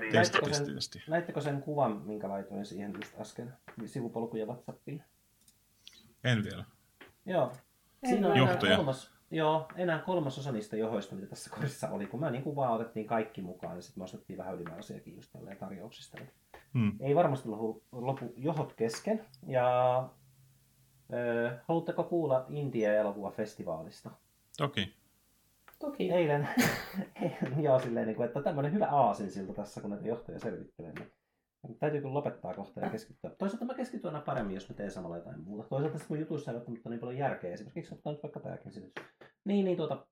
Testi, Näittekö sen- testi, testi. Näittekö sen kuvan, minkä laitoin siihen just äsken sivupolkuja WhatsAppiin? En vielä. Joo. En Siinä on enää kolmas, joo, enää kolmas osa niistä johoista, mitä tässä korissa oli, kun mä niin kuin vaan otettiin kaikki mukaan ja sitten me ostettiin vähän ylimääräisiäkin just tälleen tarjouksista. Niin Hmm. Ei varmasti lopu, lopu johot kesken. Ja ö, haluatteko kuulla India-elokuvafestivaalista? Toki. Toki. Eilen, joo silleen, niin kuin, että tämmöinen hyvä aasinsilta tässä, kun näitä johtoja selvittelee. Niin täytyy kyllä lopettaa kohta ja keskittyä. Toisaalta mä keskityn aina paremmin, jos mä teen samalla jotain muuta. Toisaalta tässä mun jutuissa ei välttämättä niin paljon järkeä. Esimerkiksi ottaa nyt vaikka tämäkin silitys. Niin, niin tuota,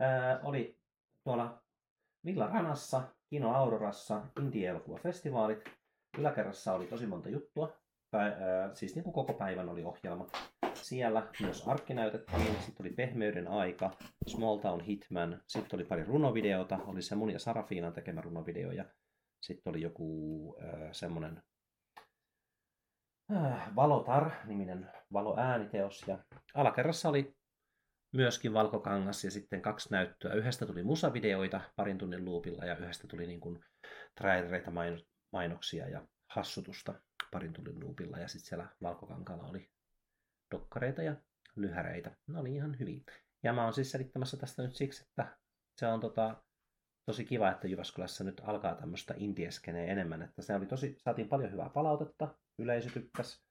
ää, oli tuolla Villa Ranassa, Kino Aurorassa, Indie-elokuvafestivaalit. Yläkerrassa oli tosi monta juttua. Tai, ää, siis niin kuin koko päivän oli ohjelma. Siellä myös arkki näytettiin, sitten oli Pehmeyden aika, Small Town Hitman, sitten oli pari runovideota, oli se mun ja Sarafiinan tekemä runovideo ja sitten oli joku äh, semmonen äh, Valotar-niminen valoääniteos ja alakerrassa oli myöskin valkokangas ja sitten kaksi näyttöä. Yhdestä tuli musavideoita parin tunnin luupilla ja yhdestä tuli niin kuin trailereita, maino- mainoksia ja hassutusta parin tunnin luupilla ja sitten siellä valkokankaalla oli dokkareita ja lyhäreitä. Ne oli ihan hyviä. Ja mä oon siis selittämässä tästä nyt siksi, että se on tota, tosi kiva, että Jyväskylässä nyt alkaa tämmöistä indieskeneä enemmän. Että se oli tosi, saatiin paljon hyvää palautetta, yleisö tykkäs.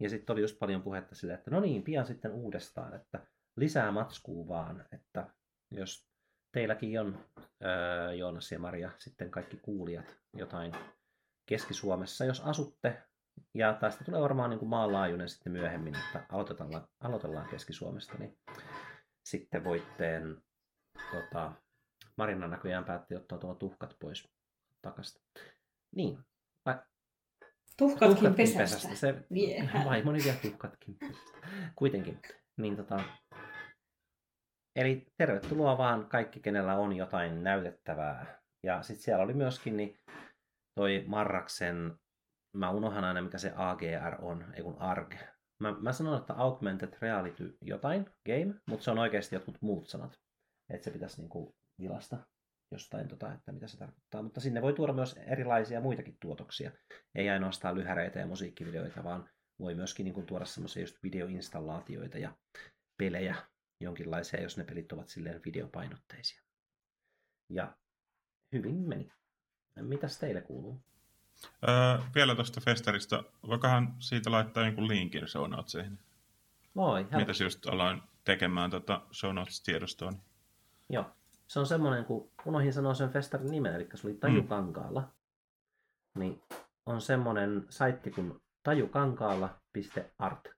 Ja sitten oli just paljon puhetta sille, että no niin, pian sitten uudestaan, että lisää matskuu vaan, että jos teilläkin on, öö, Joonas ja Maria, sitten kaikki kuulijat, jotain Keski-Suomessa, jos asutte ja tästä tulee varmaan niin kuin maanlaajuinen sitten myöhemmin, että aloitetaan, aloitellaan Keski-Suomesta, niin sitten voitte, tota, Marina näköjään päätti ottaa tuon tuhkat pois takaisin. Niin, vai, Tuhkatkin pesästä. Se, Viedään. vaimoni vie tuhkatkin pesästä. Kuitenkin. Niin tota, eli tervetuloa vaan kaikki, kenellä on jotain näytettävää. Ja sitten siellä oli myöskin niin toi Marraksen mä unohan aina mikä se AGR on, ei kun ARG. Mä, mä sanon, että Augmented Reality jotain, game, mutta se on oikeasti jotkut muut sanat. Että se pitäisi niinku vilasta jostain, tota, että mitä se tarkoittaa. Mutta sinne voi tuoda myös erilaisia muitakin tuotoksia. Ei ainoastaan lyhäreitä ja musiikkivideoita, vaan voi myöskin niinku tuoda semmoisia just videoinstallaatioita ja pelejä jonkinlaisia, jos ne pelit ovat silleen videopainotteisia. Ja hyvin meni. Mitäs teille kuuluu? Öö, vielä tuosta festarista. Voikohan siitä laittaa jonkun linkin show notesihin? Voi, Mitäs just aloin tekemään tota show notes-tiedostoa. Niin... Joo. Se on semmoinen, kun unohin sanoa sen festarin nimen, eli se oli Tajukankaalla. Mm. Niin on semmoinen saitti kuin tajukankaalla.art.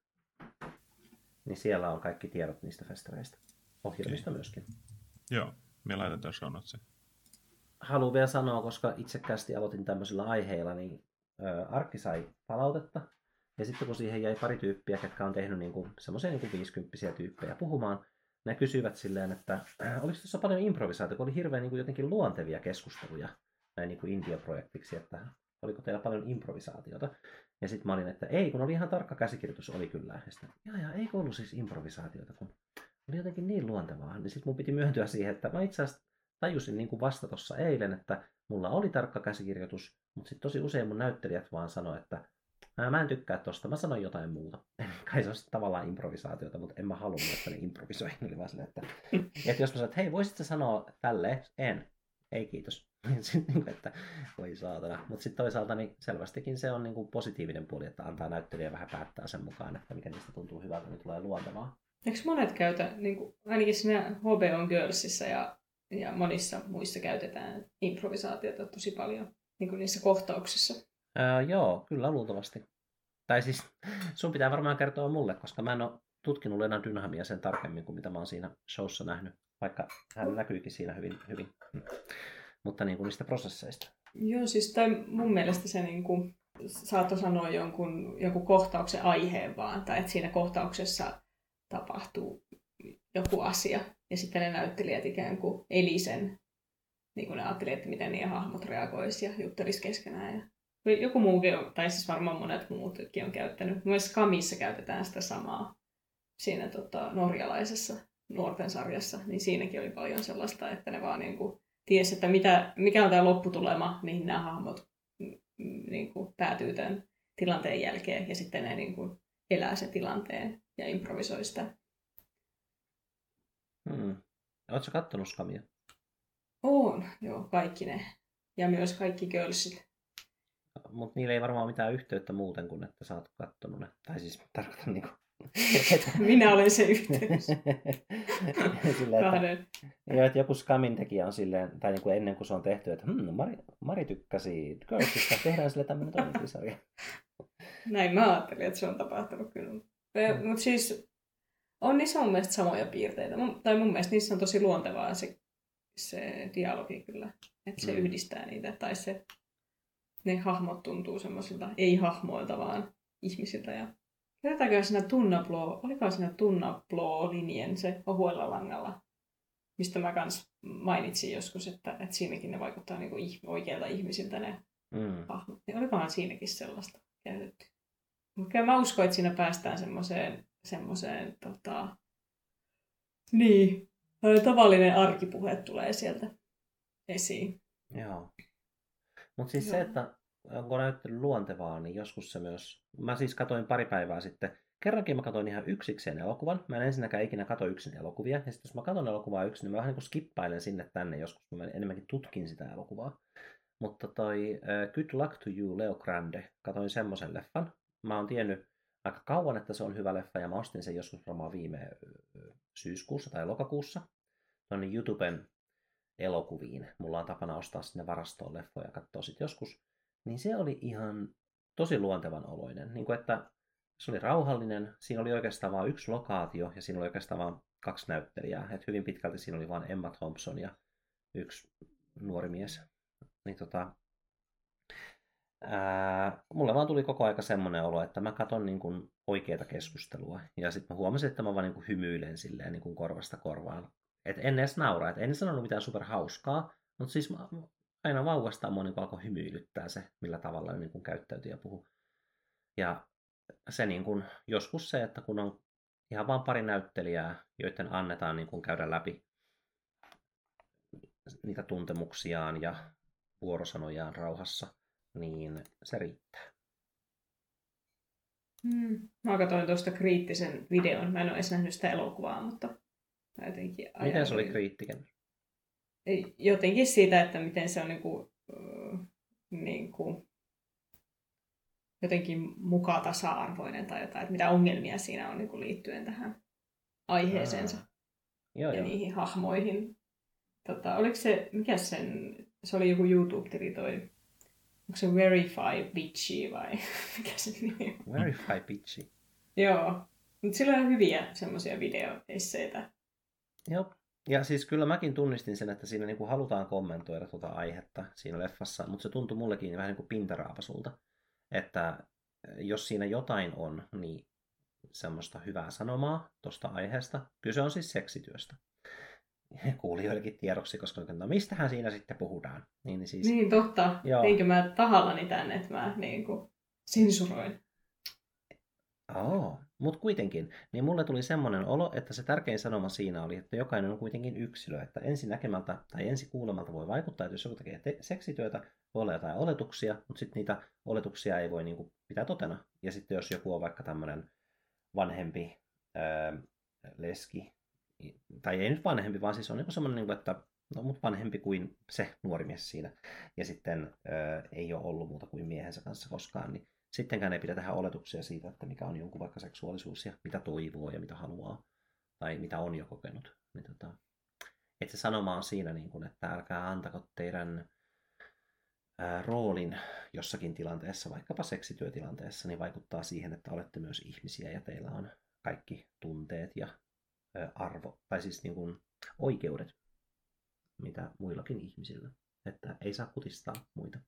Niin siellä on kaikki tiedot niistä festareista. Ohjelmista okay. myöskin. Joo, me laitetaan show notesiin. Haluan vielä sanoa, koska itsekkäästi aloitin tämmöisillä aiheilla, niin Arkki sai palautetta. Ja sitten kun siihen jäi pari tyyppiä, jotka on tehnyt niinku, semmoisia niinku 50 tyyppejä puhumaan, ne kysyivät silleen, että äh, oliko tuossa paljon improvisaatio, kun oli hirveän niinku jotenkin luontevia keskusteluja näin niinku India-projektiksi, että oliko teillä paljon improvisaatiota. Ja sitten mä olin, että ei, kun oli ihan tarkka käsikirjoitus, oli kyllä. Ja sitten, jaa, jaa, eikö ollut siis improvisaatiota, kun oli jotenkin niin luontevaa. Niin sitten mun piti myöntyä siihen, että mä itse asiassa tajusin niin kuin vasta tuossa eilen, että mulla oli tarkka käsikirjoitus, mutta sitten tosi usein mun näyttelijät vaan sanoi, että mä en tykkää tosta, mä sanon jotain muuta. Eli kai se on tavallaan improvisaatiota, mutta en mä halunnut, että ne improvisoi. Ne oli vaan silleen, että, että jos mä sanoin, että hei, voisit sä sanoa tälleen? En. Ei kiitos. Sitten, niin kuin, että voi saatana. Mutta sitten toisaalta niin selvästikin se on niin kuin positiivinen puoli, että antaa näyttelijä vähän päättää sen mukaan, että mikä niistä tuntuu hyvältä, niin tulee luontevaa. Eikö monet käytä, niin kuin, ainakin siinä HBO Girlsissa ja, ja monissa muissa käytetään improvisaatiota tosi paljon niin kuin niissä kohtauksissa. Ää, joo, kyllä luultavasti. Tai siis sun pitää varmaan kertoa mulle, koska mä en ole tutkinut Lena Dynhamia sen tarkemmin kuin mitä mä oon siinä showssa nähnyt, vaikka hän näkyykin siinä hyvin. hyvin. Mutta niin kuin niistä prosesseista. Joo, siis tai mun mielestä se niin kuin, saattoi sanoa jonkun, jonkun kohtauksen aiheen vaan, tai että siinä kohtauksessa tapahtuu joku asia, ja sitten ne näyttelijät ikään kuin eli sen, niin kuin ne ajattelivat, että miten niiden hahmot reagoisi ja juttelisi keskenään. Ja joku muukin, on, tai siis varmaan monet muutkin on käyttänyt. Mielestä Kamissa käytetään sitä samaa siinä tota, norjalaisessa nuorten sarjassa, niin siinäkin oli paljon sellaista, että ne vaan niin kuin ties, että mitä, mikä on tämä lopputulema, mihin nämä hahmot niin kuin, päätyy tämän tilanteen jälkeen, ja sitten ne niin kuin, elää sen tilanteen ja improvisoi sitä. Hmm. Oletko kattonut Skamia? On, joo, kaikki ne. Ja myös kaikki Girlsit. Mutta niillä ei varmaan mitään yhteyttä muuten kuin, että sä oot kattonut ne. Tai siis tarkoitan niinku... Minä olen se yhteys. silleen, Kahden. että, joo, että joku skamin tekijä on silleen, tai niinku ennen kuin se on tehty, että hm, Mari, Mari tykkäsi Girlsista, tehdään sille tämmöinen toinenkin sarja. Näin mä ajattelin, että se on tapahtunut kyllä. Mm. Mutta siis on niissä mun mielestä samoja piirteitä. Mun, tai mun mielestä niissä on tosi luontevaa se, se dialogi kyllä. Että se Mm. yhdistää niitä. Tai se, ne hahmot tuntuu semmoisilta ei-hahmoilta, vaan ihmisiltä. Ja Kertaakaan siinä Tunnaplo, oliko siinä Tunnaplo-linjen se ohuella langalla, mistä mä kans mainitsin joskus, että, että siinäkin ne vaikuttaa niinku ih- oikeilta ihmisiltä ne Mm. hahmot. Niin olikohan siinäkin sellaista käytetty. Mutta mä uskon, että siinä päästään semmoiseen, semmoiseen tota... niin, tavallinen arkipuhe tulee sieltä esiin. Joo. Mutta siis Joo. se, että onko näyttely luontevaa, niin joskus se myös... Mä siis katoin pari päivää sitten. Kerrankin mä katoin ihan yksikseen elokuvan. Mä en ensinnäkään ikinä kato yksin elokuvia. Ja sitten jos mä katon elokuvaa yksin, niin mä vähän niin kuin skippailen sinne tänne joskus. Mä enemmänkin tutkin sitä elokuvaa. Mutta toi uh, Good Luck to You, Leo Grande, katoin semmoisen leffan. Mä oon tiennyt aika kauan, että se on hyvä leffa, ja mä ostin sen joskus varmaan viime syyskuussa tai lokakuussa. Tuonne YouTuben elokuviin. Mulla on tapana ostaa sinne varastoon leffoja ja katsoa sitten joskus. Niin se oli ihan tosi luontevan oloinen. Niin kuin että se oli rauhallinen, siinä oli oikeastaan vain yksi lokaatio ja siinä oli oikeastaan vain kaksi näyttelijää. Et hyvin pitkälti siinä oli vain Emma Thompson ja yksi nuori mies. Niin tota, ää, mulle vaan tuli koko aika semmoinen olo, että mä katon niin kuin oikeita keskustelua. Ja sitten mä huomasin, että mä vaan niin kuin hymyilen silleen niin kuin korvasta korvaan. Et en edes naura, et en sanonut mitään super hauskaa, mutta siis mä, aina vauvasta mua niin alkoi hymyilyttää se, millä tavalla niin kuin käyttäytyy ja puhuu. Ja se niin kuin, joskus se, että kun on ihan vain pari näyttelijää, joiden annetaan niin kuin käydä läpi niitä tuntemuksiaan ja vuorosanojaan rauhassa, niin se riittää. Hmm. Mä katsoin tuosta kriittisen videon. Mä en ole edes nähnyt sitä elokuvaa, mutta mä jotenkin Miten se oli ajattelin- kriittinen? Jotenkin siitä, että miten se on niinku, ö, niinku, jotenkin mukaan tasa-arvoinen tai jotain, että mitä ongelmia siinä on niinku liittyen tähän aiheeseensa Aa. Joo, ja joo. niihin hahmoihin. Tota, oliko se, mikä sen, se oli joku YouTube-tili toi, onko se Verify Bitchy vai mikä se nimi on? Verify pitchy. Joo, mutta sillä on hyviä semmoisia videoesseitä. Joo. Ja siis kyllä mäkin tunnistin sen, että siinä niinku halutaan kommentoida tuota aihetta siinä leffassa, mutta se tuntui mullekin vähän niin kuin pintaraapasulta. Että jos siinä jotain on, niin semmoista hyvää sanomaa tuosta aiheesta. Kyse on siis seksityöstä. Kuulijoillekin tiedoksi, koska no mistähän siinä sitten puhutaan. Niin, niin siis, Niin totta, Joo. teinkö mä tahallani tänne, että mä niinku sensuroin. Oo, mutta kuitenkin, niin mulle tuli semmoinen olo, että se tärkein sanoma siinä oli, että jokainen on kuitenkin yksilö, että ensi näkemältä tai ensi kuulemalta voi vaikuttaa, että jos joku tekee te- seksityötä, voi olla jotain oletuksia, mutta sitten niitä oletuksia ei voi niinku pitää totena. Ja sitten jos joku on vaikka tämmöinen vanhempi öö, leski, tai ei nyt vanhempi, vaan siis on niinku semmoinen, niinku, että no mut vanhempi kuin se nuori mies siinä, ja sitten öö, ei ole ollut muuta kuin miehensä kanssa koskaan, niin sittenkään ei pidä tehdä oletuksia siitä, että mikä on jonkun vaikka seksuaalisuus ja mitä toivoo ja mitä haluaa tai mitä on jo kokenut. Niin tota, että se sanoma on siinä, niin kuin, että älkää antako teidän ää, roolin jossakin tilanteessa, vaikkapa seksityötilanteessa, niin vaikuttaa siihen, että olette myös ihmisiä ja teillä on kaikki tunteet ja arvo, tai siis niin kuin oikeudet, mitä muillakin ihmisillä. Että ei saa kutistaa muita.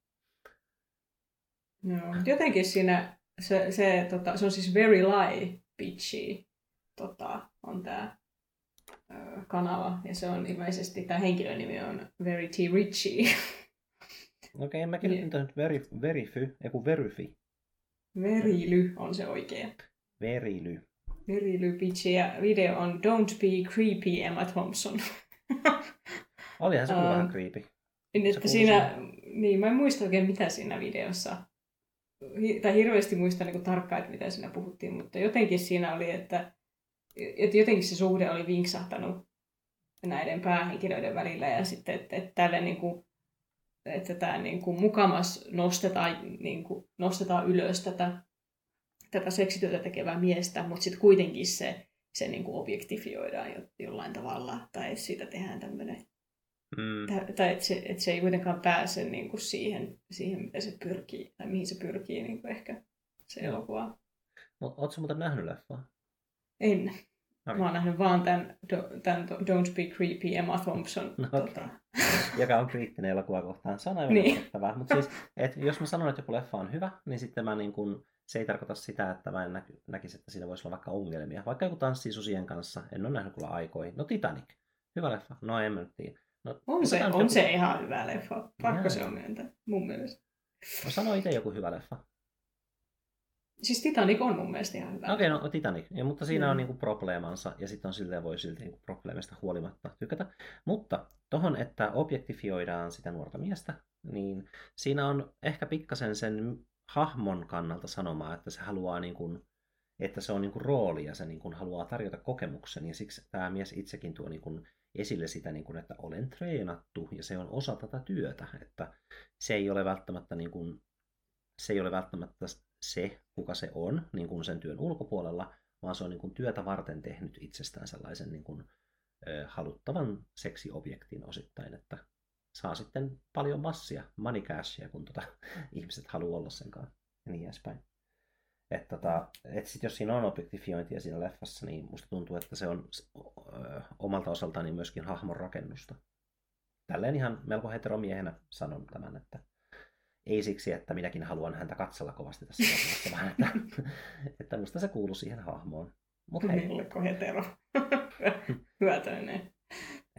Mut jotenkin siinä, se, se, tota, se on siis Very Lie Bitchy, tota, on tämä kanava, ja se on ilmeisesti, tämä henkilön nimi on Very T. Richie. Okei, okay, mäkin Niin. nyt nyt veri, verify, ei kun verify, Verily on se oikea. verily. Verily Bitchy, ja video on Don't Be Creepy Emma Thompson. Olihan se uh, vähän creepy. Niin, että siinä, niin mä en muista oikein mitä siinä videossa, tai hirveästi muista niin tarkkaan, että mitä siinä puhuttiin, mutta jotenkin siinä oli, että, että jotenkin se suhde oli vinksahtanut näiden päähenkilöiden välillä ja sitten, että, että tälle niin kuin, että tämä niin kuin mukamas nostetaan, niin kuin, nostetaan ylös tätä, tätä seksityötä tekevää miestä, mutta sitten kuitenkin se, se niin kuin objektifioidaan jo- jollain tavalla, tai siitä tehdään tämmöinen Mm. Tä- tai että se, että se ei kuitenkaan pääse niin kuin siihen, siihen, mitä se pyrkii, tai mihin se pyrkii niin kuin ehkä se Joo. elokuva. Mut Ootko muuten nähnyt leffaa? En. Okei. Mä oon nähnyt vaan tämän, tämän Don't Be Creepy Emma Thompson. No tota, okei. joka on kriittinen elokuva kohtaan. Se on aivan Niin. Mutta siis, et jos mä sanon, että joku leffa on hyvä, niin sitten mä niin kun, se ei tarkoita sitä, että mä en näky, näkisi, että siinä voisi olla vaikka ongelmia. Vaikka joku tanssii susien kanssa, en ole nähnyt kyllä aikoihin. No Titanic, hyvä leffa. No en mä nyt tiedä. No, on, se, on joku- se ihan hyvä leffa. Pakko se on myöntää, mun mielestä. No sano itse joku hyvä leffa. Siis Titanic on mun mielestä ihan hyvä. Okei, no Titanic. Ja, mutta siinä on Mm. niinku probleemansa ja sitten on silleen voi silti niinku probleemista huolimatta tykätä. Mutta tohon, että objektifioidaan sitä nuorta miestä, niin siinä on ehkä pikkasen sen hahmon kannalta sanomaa, että se haluaa niinku, että se on niinku rooli ja se niinku haluaa tarjota kokemuksen. Ja siksi tämä mies itsekin tuo niinku esille sitä, niinku, että olen treenattu ja se on osa tätä työtä, että se ei ole välttämättä niinku, se ei ole välttämättä se, kuka se on niin kuin sen työn ulkopuolella, vaan se on niin kuin työtä varten tehnyt itsestään sellaisen niin kuin, haluttavan seksiobjektin osittain, että saa sitten paljon massia, money cashia, kun tota, ihmiset haluaa olla sen kanssa ja niin edespäin. Et tota, et sit jos siinä on objektifiointia siinä leffassa, niin musta tuntuu, että se on ö, omalta osaltaan niin myöskin hahmon rakennusta. Tälleen ihan melko heteromiehenä sanon tämän, että ei siksi, että minäkin haluan häntä katsella kovasti tässä elokuvassa, vaan että, että musta se kuuluu siihen hahmoon. Mutta hei, Melko hetero. Hyötyinen.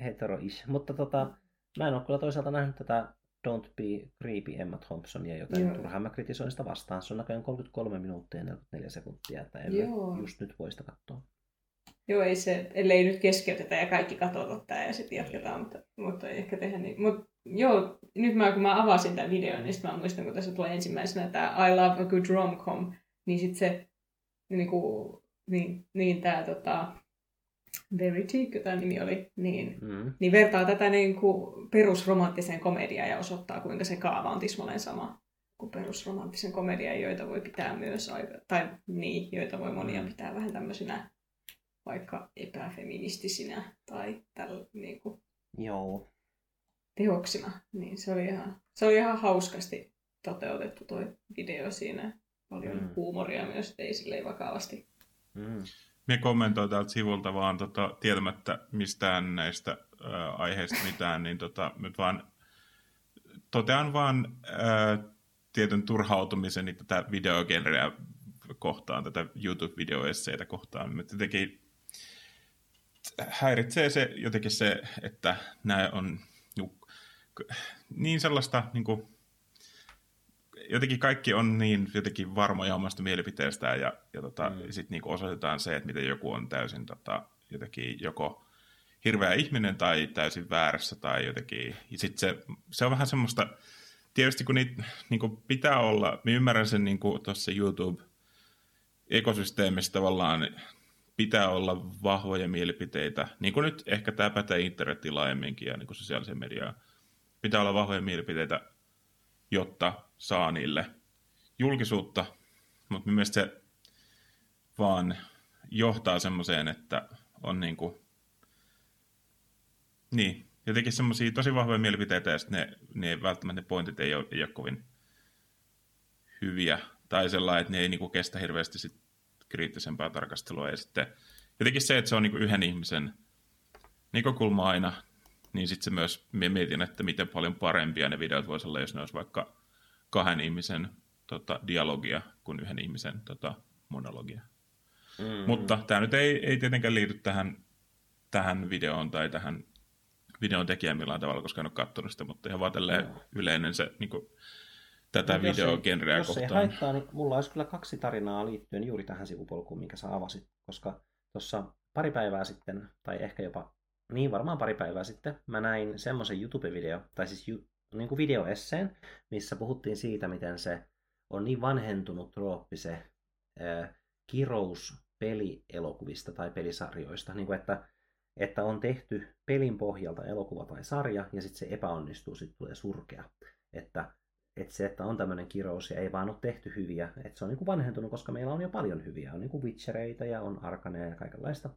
hetero-ish. Mutta tota, mä en ole kyllä toisaalta nähnyt tätä Don't Be Creepy Emma Thompsonia, joten Joo. turhaan mä kritisoin sitä vastaan. Se on näköjään 33 minuuttia ja 44 sekuntia, että en Joo. just nyt voi sitä katsoa. Joo, ei se, ellei nyt keskeytetä ja kaikki katsota tämä ja sitten jatketaan, mutta, mutta ei ehkä tehdä niin. Mut, joo, nyt mä, kun mä avasin tämän videon, niin sitten mä muistan, kun tässä tulee ensimmäisenä tämä I love a good rom-com, niin sitten se, niin, kuin, niin, niin tämä tota, Verity, tämä nimi oli, niin, Mm. niin vertaa tätä niin kuin perusromanttiseen komediaan ja osoittaa, kuinka se kaava on tismalleen sama kuin perusromanttisen komedian, joita voi pitää myös aika, tai niin, joita voi monia Mm. pitää vähän tämmöisinä vaikka epäfeministisinä tai tällä niin kuin, Joo. teoksina, niin se oli ihan, se oli ihan hauskasti toteutettu toi video siinä. Paljon mm. huumoria myös, ei silleen vakavasti. Mm. Me kommentoin täältä sivulta vaan tota, tietämättä mistään näistä ää, aiheista mitään, niin tota, nyt vaan totean vaan ää, tietyn turhautumiseni tätä videogenreä kohtaan, tätä YouTube-videoesseitä kohtaan. Nyt jotenkin häiritsee se jotenkin se, että nämä on niin sellaista, niin kuin, jotenkin kaikki on niin jotenkin varmoja omasta mielipiteestään ja, ja tota, Mm. sitten niin osoitetaan se, että miten joku on täysin tota, jotenkin joko hirveä ihminen tai täysin väärässä tai jotenkin. Ja sitten se, se on vähän semmoista, tietysti kun niitä niin kuin pitää olla, mä ymmärrän sen niin tuossa YouTube-ekosysteemissä tavallaan pitää olla vahvoja mielipiteitä, niin kuin nyt ehkä tämä pätee internetin laajemminkin ja niin kuin sosiaalisen mediaan. Pitää olla vahvoja mielipiteitä, jotta saa niille julkisuutta, mutta mielestä se vaan johtaa semmoiseen, että on niin kuin, niin, jotenkin semmoisia tosi vahvoja mielipiteitä ja sitten ne, ne välttämättä ne pointit ei ole, ei ole kovin hyviä. Tai sellainen, että ne ei niinku kestä hirveästi sit kriittisempää tarkastelua. Ja sitten jotenkin se, että se on niinku yhden ihmisen näkökulma aina, niin sitten se myös, mietin, että miten paljon parempia ne videot voisi olla, jos ne olisi vaikka kahden ihmisen tota, dialogia kuin yhden ihmisen tota, monologia. Mm. Mutta tämä nyt ei, ei tietenkään liity tähän, tähän videoon tai tähän videon tekijään millään tavalla, koska en ole katsonut sitä, mutta ihan vaan tälleen Joo. yleinen se niin kuin, tätä Mut jos ei- videogenreä Jos ei kohtaan. haittaa, niin mulla olisi kyllä kaksi tarinaa liittyen juuri tähän sivupolkuun, minkä sä avasit, koska tuossa pari päivää sitten, tai ehkä jopa niin varmaan pari päivää sitten, mä näin semmoisen YouTube-video, tai siis niin kuin videoesseen, missä puhuttiin siitä, miten se on niin vanhentunut trooppi se ää, kirous pelielokuvista tai pelisarjoista, niin kuin että, että on tehty pelin pohjalta elokuva tai sarja, ja sitten se epäonnistuu, sitten tulee surkea. Että, että se, että on tämmöinen kirous ja ei vaan ole tehty hyviä, että se on niin kuin vanhentunut, koska meillä on jo paljon hyviä. On niin kuin Witchereita ja on Arkaneja ja kaikenlaista.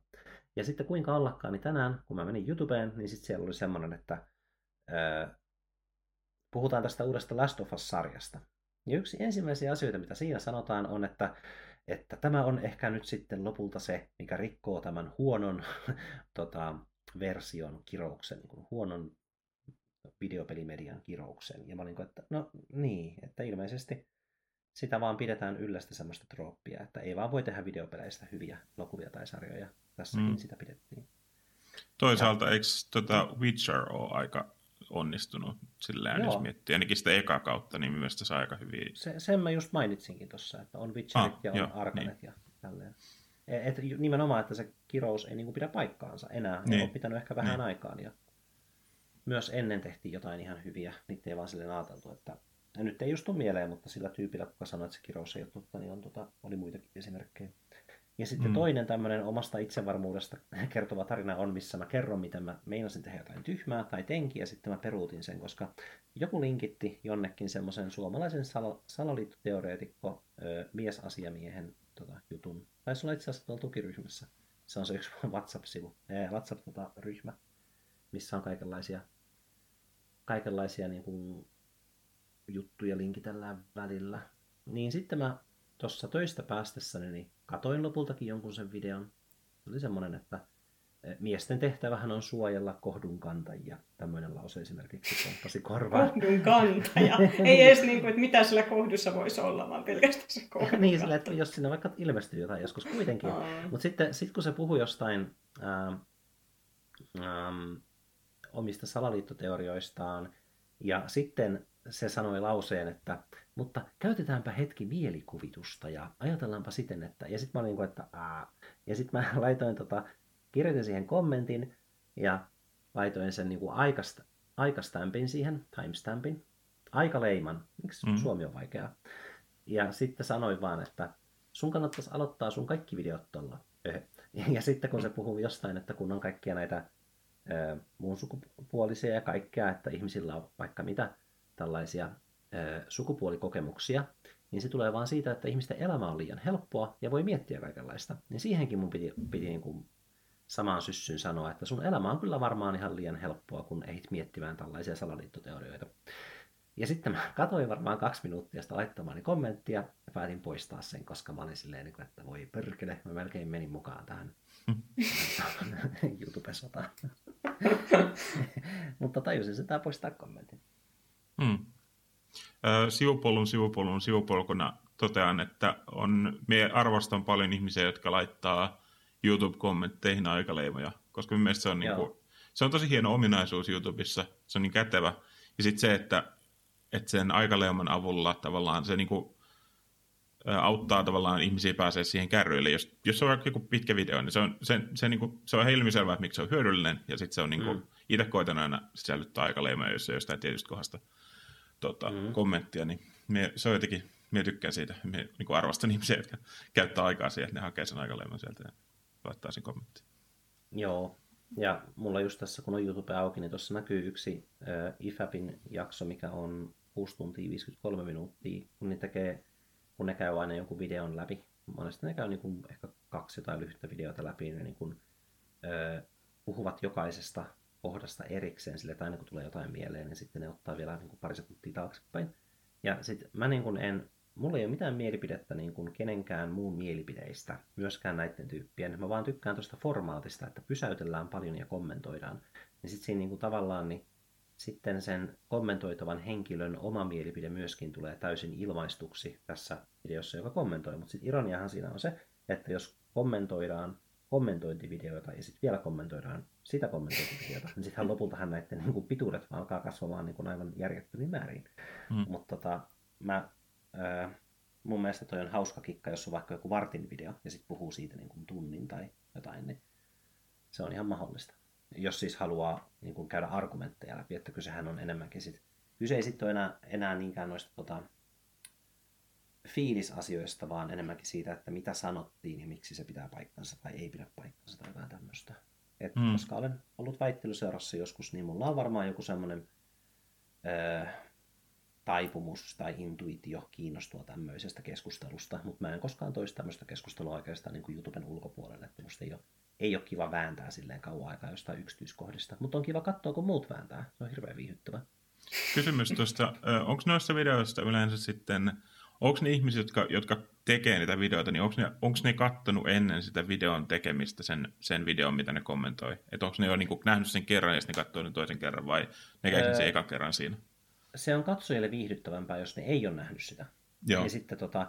Ja sitten kuinka ollakaan, niin tänään, kun mä menin YouTubeen, niin sitten siellä oli semmoinen, että ää, puhutaan tästä uudesta Last of Us-sarjasta. Ja yksi ensimmäisiä asioita, mitä siinä sanotaan, on, että, että tämä on ehkä nyt sitten lopulta se, mikä rikkoo tämän huonon tota, version kirouksen, niin kuin huonon videopelimedian kirouksen. Ja mä olin että no niin, että ilmeisesti sitä vaan pidetään yllä sitä semmoista trooppia, että ei vaan voi tehdä videopeleistä hyviä elokuvia tai sarjoja. Tässäkin mm. sitä pidettiin. Toisaalta ja... eikö tota Witcher ole aika onnistunut silleen, Joo. jos miettii ainakin sitä eka kautta, niin mielestäni se aika hyvin. Se, sen mä just mainitsinkin tuossa, että on Witcherit ah, ja on jo, Arkanet niin. ja tälleen. E, et, nimenomaan, että se kirous ei niinku pidä paikkaansa enää. Niin. On pitänyt ehkä vähän niin. aikaan. Ja myös ennen tehtiin jotain ihan hyviä. Niitä ei vaan silleen ajateltu, että ja nyt ei just tule mieleen, mutta sillä tyypillä, kuka sanoi, että se kirous ei ole totta, niin on, tota, oli muitakin esimerkkejä. Ja sitten mm. toinen tämmöinen omasta itsevarmuudesta kertova tarina on, missä mä kerron, miten mä meinasin tehdä jotain tyhmää tai tenkiä, ja sitten mä peruutin sen, koska joku linkitti jonnekin semmoisen suomalaisen sal- salaliittoteoreetikko miesasiamiehen tota, jutun. Taisi olla itse asiassa tuolla tukiryhmässä. Se on se yksi WhatsApp-sivu, ää, WhatsApp-ryhmä, missä on kaikenlaisia, kaikenlaisia niin kuin, juttuja linkitellään välillä. Niin sitten mä tuossa töistä päästessäni niin katoin lopultakin jonkun sen videon. Se oli semmoinen, että eh, miesten tehtävähän on suojella kohdun kantajia. Tämmöinen lause esimerkiksi pomppasi korvaan. Kohdun kantaja. Ei edes niin kuin, että mitä sillä kohdussa voisi olla, vaan pelkästään se kohdun Niin, sillä, että jos sinne vaikka ilmestyy jotain joskus kuitenkin. Mutta sitten sit kun se puhui jostain ää, ää, omista salaliittoteorioistaan, ja sitten se sanoi lauseen, että mutta käytetäänpä hetki mielikuvitusta ja ajatellaanpa siten, että... Ja sitten mä olin niin että Aa. Ja sitten mä laitoin tota, kirjoitin siihen kommentin ja laitoin sen niin kuin aikasta, aikastampin siihen, timestampin, aikaleiman, miksi mm. suomi on vaikeaa. Ja sitten sanoin vaan, että sun kannattaisi aloittaa sun kaikki videot tuolla. Ja sitten kun se puhuu jostain, että kun on kaikkia näitä muun sukupuolisia ja kaikkea, että ihmisillä on vaikka mitä tällaisia sukupuolikokemuksia, niin se tulee vaan siitä, että ihmisten elämä on liian helppoa ja voi miettiä kaikenlaista. Niin siihenkin mun piti, piti niin kuin samaan syssyyn sanoa, että sun elämä on kyllä varmaan ihan liian helppoa, kun ehdit miettimään tällaisia salaliittoteorioita. Ja sitten mä katsoin varmaan kaksi minuuttia sitä laittamaani kommenttia ja päätin poistaa sen, koska mä olin silleen, niin että voi perkele, mä melkein menin mukaan tähän YouTube-sotaan. Mutta tajusin sitä poistaa kommentin. Hmm. Sivupolun sivupolun sivupolkuna totean, että on, me arvostan paljon ihmisiä, jotka laittaa YouTube-kommentteihin aikaleimoja, koska mielestäni se on, niin kuin, se on tosi hieno ominaisuus YouTubessa, se on niin kätevä. Ja sitten se, että, että sen aikaleiman avulla tavallaan se niin kuin, auttaa tavallaan ihmisiä pääsee siihen kärryille. Jos, jos se on vaikka joku pitkä video, niin se on, se, se, niin kuin, se on ilmiselvää, että miksi se on hyödyllinen, ja sitten se on niin kuin, mm. itse koitan aina sisällyttää aikaleimaa, jos jostain tietystä kohdasta tota, mm. kommenttia, niin me, se on jotenkin, me tykkään siitä. Me niin arvostan ihmisiä, jotka käyttää aikaa siihen, että ne hakee sen aikaleiman sieltä ja laittaa sen kommentti. Joo, ja mulla just tässä, kun on YouTube auki, niin tuossa näkyy yksi äh, IFAPin jakso, mikä on 6 tuntia 53 minuuttia, kun ne tekee, kun ne käy aina jonkun videon läpi. Monesti ne käy niin kuin ehkä kaksi tai lyhyttä videota läpi, ne niin kuin, äh, puhuvat jokaisesta kohdasta erikseen sille, että aina kun tulee jotain mieleen, niin sitten ne ottaa vielä niin kuin pari sekuntia taaksepäin. Ja sitten mä niin kuin en, mulla ei ole mitään mielipidettä niin kuin kenenkään muun mielipideistä, myöskään näiden tyyppien. Mä vaan tykkään tuosta formaatista, että pysäytellään paljon ja kommentoidaan. Ja sitten siinä niin kuin tavallaan niin sitten sen kommentoitavan henkilön oma mielipide myöskin tulee täysin ilmaistuksi tässä videossa, joka kommentoi. Mutta sitten ironiahan siinä on se, että jos kommentoidaan kommentointivideoita ja sitten vielä kommentoidaan sitä kommentointivideota, niin sittenhän lopultahan näiden niin kuin pituudet alkaa kasvamaan niin kuin aivan järjettömiin määriin. Mm. Mutta tota, mä, mun mielestä toi on hauska kikka, jos on vaikka joku vartin video ja sitten puhuu siitä niin kuin tunnin tai jotain, niin se on ihan mahdollista. Jos siis haluaa niin kuin käydä argumentteja läpi, että kysehän on enemmänkin sit, kyse ei sitten ole enää, enää niinkään noista tota, fiilisasioista, vaan enemmänkin siitä, että mitä sanottiin ja miksi se pitää paikkansa tai ei pidä paikkansa tai jotain tämmöistä. Et mm. Koska olen ollut väittelyseurassa joskus, niin mulla on varmaan joku semmoinen öö, taipumus tai intuitio kiinnostua tämmöisestä keskustelusta, mutta mä en koskaan toista tämmöistä keskustelua oikeastaan niin kuin YouTuben ulkopuolelle, että musta ei ole, ei ole kiva vääntää silleen kauan aikaa jostain yksityiskohdista, mutta on kiva katsoa, kun muut vääntää. Se on hirveän viihyttävä. Kysymys tuosta, onko noissa videoista yleensä sitten onko ne ihmiset, jotka, jotka tekee niitä videoita, niin onko ne, onko ne kattonut ennen sitä videon tekemistä sen, sen videon, mitä ne kommentoi? Että onko ne jo niin kuin, nähnyt sen kerran ja sitten ne katsoo toisen kerran vai ne käy öö, sen eka kerran siinä? Se on katsojille viihdyttävämpää, jos ne ei ole nähnyt sitä. Joo. Ja sitten tota,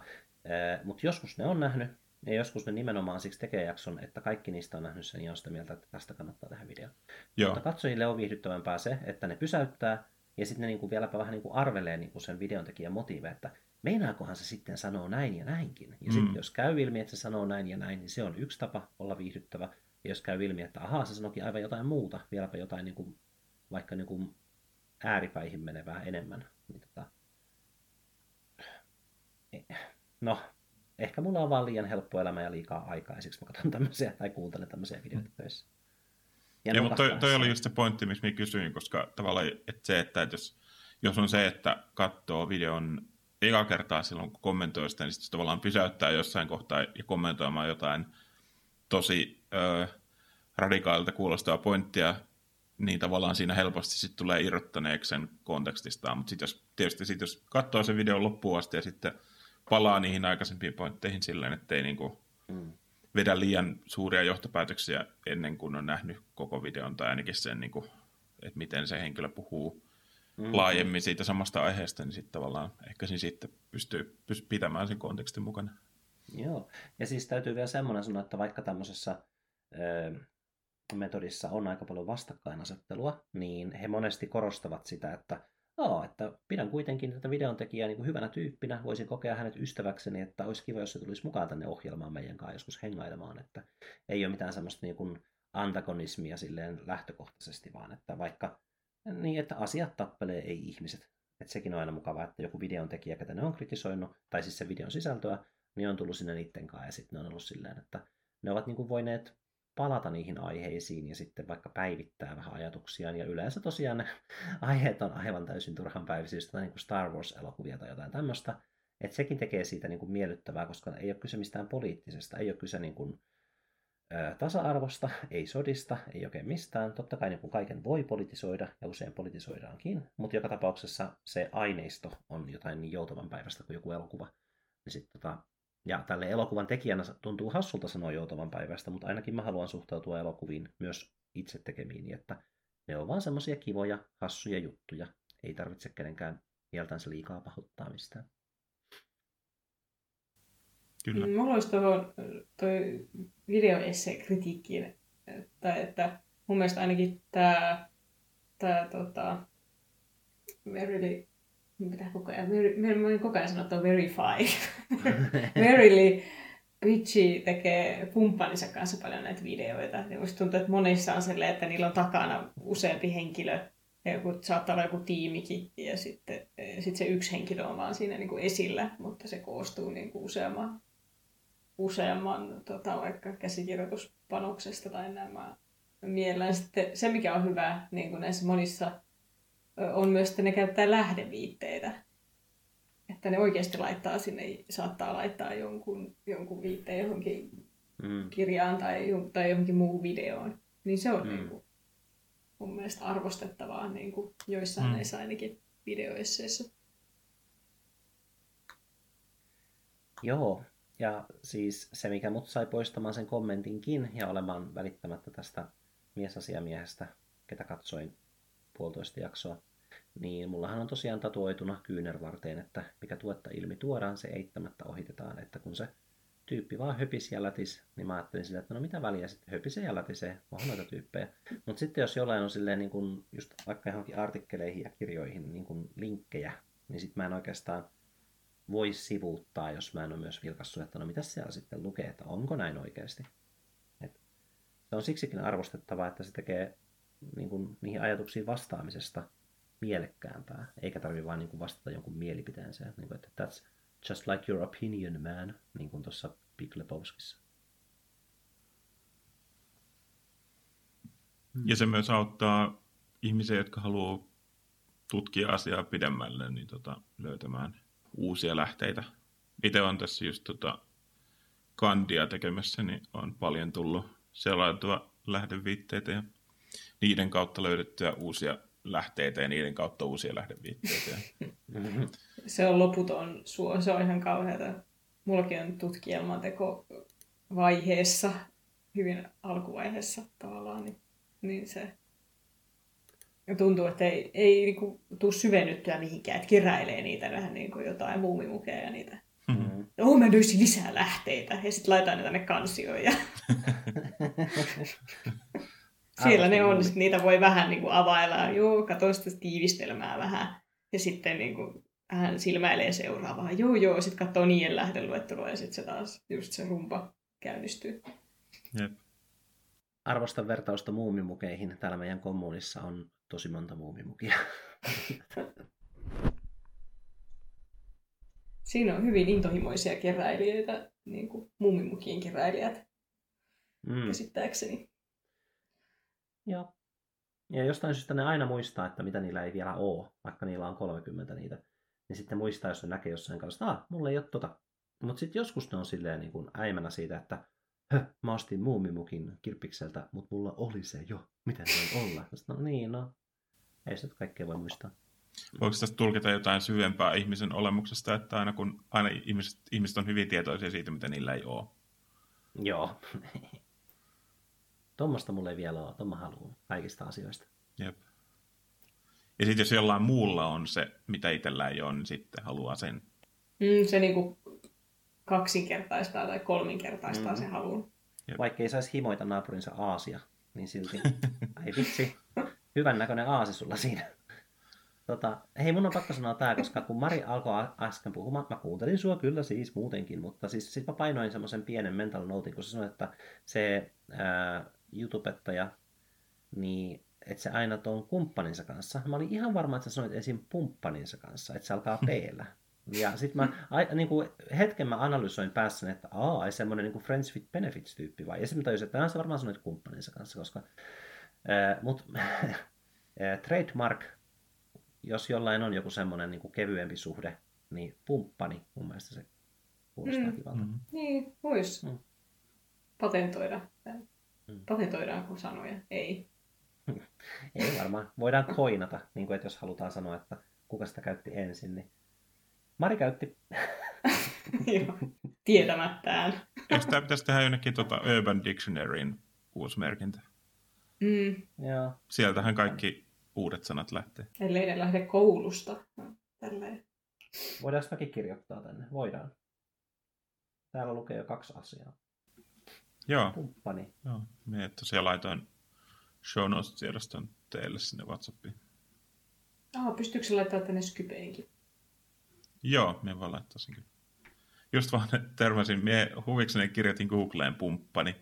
mutta joskus ne on nähnyt, ja joskus ne nimenomaan siksi tekee jakson, että kaikki niistä on nähnyt sen ja on sitä mieltä, että tästä kannattaa tehdä video. Joo. Mutta katsojille on viihdyttävämpää se, että ne pysäyttää ja sitten ne niinku vieläpä vähän niinku arvelee niinku sen videon tekijän motiive, että meinaakohan se sitten sanoo näin ja näinkin. Ja mm. sitten jos käy ilmi, että se sanoo näin ja näin, niin se on yksi tapa olla viihdyttävä. Ja jos käy ilmi, että ahaa, se sanoikin aivan jotain muuta, vieläpä jotain niin kuin, vaikka niin kuin ääripäihin menevää enemmän, niin tota, no, ehkä mulla on vaan liian helppo elämä ja liikaa aikaa, ja siksi mä katson tämmöisiä tai kuuntelen tämmöisiä videoita töissä. Ja, ja mutta toi, toi oli just se pointti, missä mä kysyin, koska tavallaan että se, että jos, jos on se, että katsoo videon eka kertaa silloin, kun kommentoi sitä, niin sitten tavallaan pysäyttää jossain kohtaa ja kommentoimaan jotain tosi ö, radikaalilta kuulostavaa pointtia, niin tavallaan siinä helposti sitten tulee irrottaneeksi sen kontekstistaan. Mutta sitten jos, tietysti sit jos katsoo sen videon loppuun asti ja sitten palaa niihin aikaisempiin pointteihin silleen, ettei niinku mm. vedä liian suuria johtopäätöksiä ennen kuin on nähnyt koko videon tai ainakin sen, niinku, että miten se henkilö puhuu mm. laajemmin siitä samasta aiheesta, niin sitten tavallaan ehkä siinä sitten pystyy, pystyy pitämään sen kontekstin mukana. Joo, ja siis täytyy vielä semmoinen sanoa, että vaikka tämmöisessä ö, metodissa on aika paljon vastakkainasettelua, niin he monesti korostavat sitä, että Aa, että pidän kuitenkin tätä videontekijää niin kuin hyvänä tyyppinä, voisin kokea hänet ystäväkseni, että olisi kiva, jos se tulisi mukaan tänne ohjelmaan meidän kanssa joskus hengailemaan, että ei ole mitään semmoista niin kuin antagonismia silleen lähtökohtaisesti, vaan että vaikka niin, että asiat tappelee, ei ihmiset. Että sekin on aina mukavaa, että joku videon tekijä, ketä ne on kritisoinut, tai siis se videon sisältöä, niin on tullut sinne niiden kanssa, ja sitten ne on ollut silleen, että ne ovat niin kuin voineet palata niihin aiheisiin ja sitten vaikka päivittää vähän ajatuksiaan. Ja yleensä tosiaan ne aiheet on aivan täysin turhan päiväisiä, just niin kuin Star Wars-elokuvia tai jotain tämmöistä. Että sekin tekee siitä niin kuin miellyttävää, koska ei ole kyse mistään poliittisesta, ei ole kyse niin kuin tasa-arvosta, ei sodista, ei oikein mistään. Totta kai niin kaiken voi politisoida, ja usein politisoidaankin, mutta joka tapauksessa se aineisto on jotain niin joutavan päivästä kuin joku elokuva. Niin sit, tota, ja tälle elokuvan tekijänä tuntuu hassulta sanoa joutavan päivästä, mutta ainakin mä haluan suhtautua elokuviin myös itse tekemiin, niin että ne on vaan semmoisia kivoja, hassuja juttuja. Ei tarvitse kenenkään mieltänsä liikaa pahoittaa mistään. Kyllä. Mm, mulla olisi tuohon toi videoesse-kritiikkiin, että, että mun mielestä ainakin tämä tää, tota, Merrily, mitä koko ajan, mä olin koko ajan sanoa, että on Verify. Merrily Pitchi tekee kumppaninsa kanssa paljon näitä videoita. Ja musta tuntuu, että monissa on sellainen, että niillä on takana useampi henkilö, ja joku, saattaa olla joku tiimikin, ja sitten sit se yksi henkilö on vaan siinä niin kuin esillä, mutta se koostuu niin kuin useamman useamman tota, vaikka käsikirjoituspanoksesta tai nämä mielellään. Sitten se, mikä on hyvä niin kuin näissä monissa, on myös, että ne käyttää lähdeviitteitä. Että ne oikeasti laittaa sinne, saattaa laittaa jonkun, jonkun viitteen johonkin mm. kirjaan tai, tai johonkin muuhun videoon. Niin se on mm. niin kuin, mun mielestä arvostettavaa niin kuin joissain mm. näissä ainakin videoesseissä. Joo, ja siis se, mikä mut sai poistamaan sen kommentinkin ja olemaan välittämättä tästä miesasiamiehestä, ketä katsoin puolitoista jaksoa, niin mullahan on tosiaan tatuoituna kyynärvarteen, että mikä tuotta ilmi tuodaan, se eittämättä ohitetaan. Että kun se tyyppi vaan höpisi ja lätis, niin mä ajattelin sillä, että no mitä väliä sitten höpisee ja lätisee, on noita tyyppejä. Mutta sitten jos jollain on silleen niin kun just vaikka johonkin artikkeleihin ja kirjoihin niin kun linkkejä, niin sitten mä en oikeastaan voi sivuuttaa, jos mä en ole myös vilkassut, että no mitä siellä sitten lukee, että onko näin oikeasti. Et se on siksikin arvostettavaa, että se tekee niin kuin, niihin ajatuksiin vastaamisesta mielekkäämpää, eikä tarvi vain niin kuin vastata jonkun mielipiteensä. Niin kuin, että that's just like your opinion, man, niin kuin tuossa Big Lebowskissa. Ja se myös auttaa ihmisiä, jotka haluaa tutkia asiaa pidemmälle, niin tota, löytämään uusia lähteitä. Itse on tässä just tota, kandia tekemässä, niin on paljon tullut selaitua lähdeviitteitä ja niiden kautta löydettyä uusia lähteitä ja niiden kautta uusia lähdeviitteitä. Se on loputon suo, se on ihan kauheata. Mullakin on tutkielman teko vaiheessa, hyvin alkuvaiheessa tavallaan, niin, niin se ja tuntuu, että ei, ei niin kuin, tule syvennyttyä mihinkään, että keräilee niitä vähän niin kuin jotain muumimukeja ja niitä. Mm-hmm. Oh, mä löysin lisää lähteitä ja sitten laitan ne tänne kansioon. Ja... Siellä ne on, sit niitä voi vähän niin kuin availla. Joo, katso sitä tiivistelmää vähän. Ja sitten niin kuin, hän silmäilee seuraavaa. Joo, joo, sitten katsoo niiden lähdeluettelua ja sitten se taas just se rumpa käynnistyy. Jep. Arvostan vertausta muumimukeihin. Täällä meidän kommunissa on tosi monta muumimukia. Siinä on hyvin intohimoisia keräilijöitä, niin kuin muumimukien keräilijät, mm. käsittääkseni. Joo. Ja jostain syystä ne aina muistaa, että mitä niillä ei vielä ole, vaikka niillä on 30 niitä. Niin sitten muistaa, jos ne näkee jossain kanssa, että ah, mulla ei ole tota. Mutta sitten joskus ne on silleen niin kuin äimänä siitä, että mä ostin muumimukin kirppikseltä, mutta mulla oli se jo. Miten voi olla? Sitten, no niin, no. Ei se kaikkea voi muistaa. Voiko tästä tulkita jotain syvempää ihmisen olemuksesta, että aina kun aina ihmiset, ihmiset on hyvin tietoisia siitä, mitä niillä ei ole? Joo. Tuommoista mulla ei vielä ole, tuon mä haluan kaikista asioista. Jep. Ja sitten jos jollain muulla on se, mitä itsellä ei ole, niin sitten haluaa sen. Mm, se niinku kaksinkertaistaa tai kolminkertaistaa mm. se haluun. Vaikka ei saisi himoita naapurinsa Aasia, niin silti, ai vitsi, hyvän näköinen aasi sulla siinä. Tota, hei, mun on pakko sanoa tämä, koska kun Mari alkoi äsken puhumaan, mä kuuntelin sua kyllä siis muutenkin, mutta siis sit mä painoin semmoisen pienen mental notein, kun sä sanoit, että se ää, YouTubettaja, niin että se aina tuon kumppaninsa kanssa. Mä olin ihan varma, että sä sanoit esim. pumppaninsa kanssa, että se alkaa peellä. Ja sitten mä a, niin kuin hetken mä analysoin päässä, että aa, ei semmoinen niin Friends with Benefits-tyyppi vai. Ja sitten mä tajusin, että sä varmaan sanoit kumppaninsa kanssa, koska... Mutta trademark, jos jollain on joku semmoinen niin kuin kevyempi suhde, niin pumppani, mun mielestä se kuulostaa mm. kivalta. Mm. Niin, vois mm. patentoida. Patentoidaanko sanoja? Ei. Ei varmaan. Voidaan koinata, niin kuin, että jos halutaan sanoa, että kuka sitä käytti ensin, niin Mari käytti. Joo, tietämättään. Eikö tämä pitäisi tehdä jonnekin tuota Urban Dictionaryin uusi merkintä? Mm. Joo. Sieltähän kaikki uudet sanat lähtee. Ellei ne lähde koulusta. Tälleen. Voidaan sitäkin kirjoittaa tänne. Voidaan. Täällä lukee jo kaksi asiaa. Joo. Pumppani. Joo. Me tosiaan laitoin show notes-tiedoston teille sinne Whatsappiin. Ah, pystyykö se laittaa tänne Skypeinkin? Joo, me vaan laittaisin kyllä. Just vaan törmäsin, mie huvikseni kirjoitin Googleen pumppani.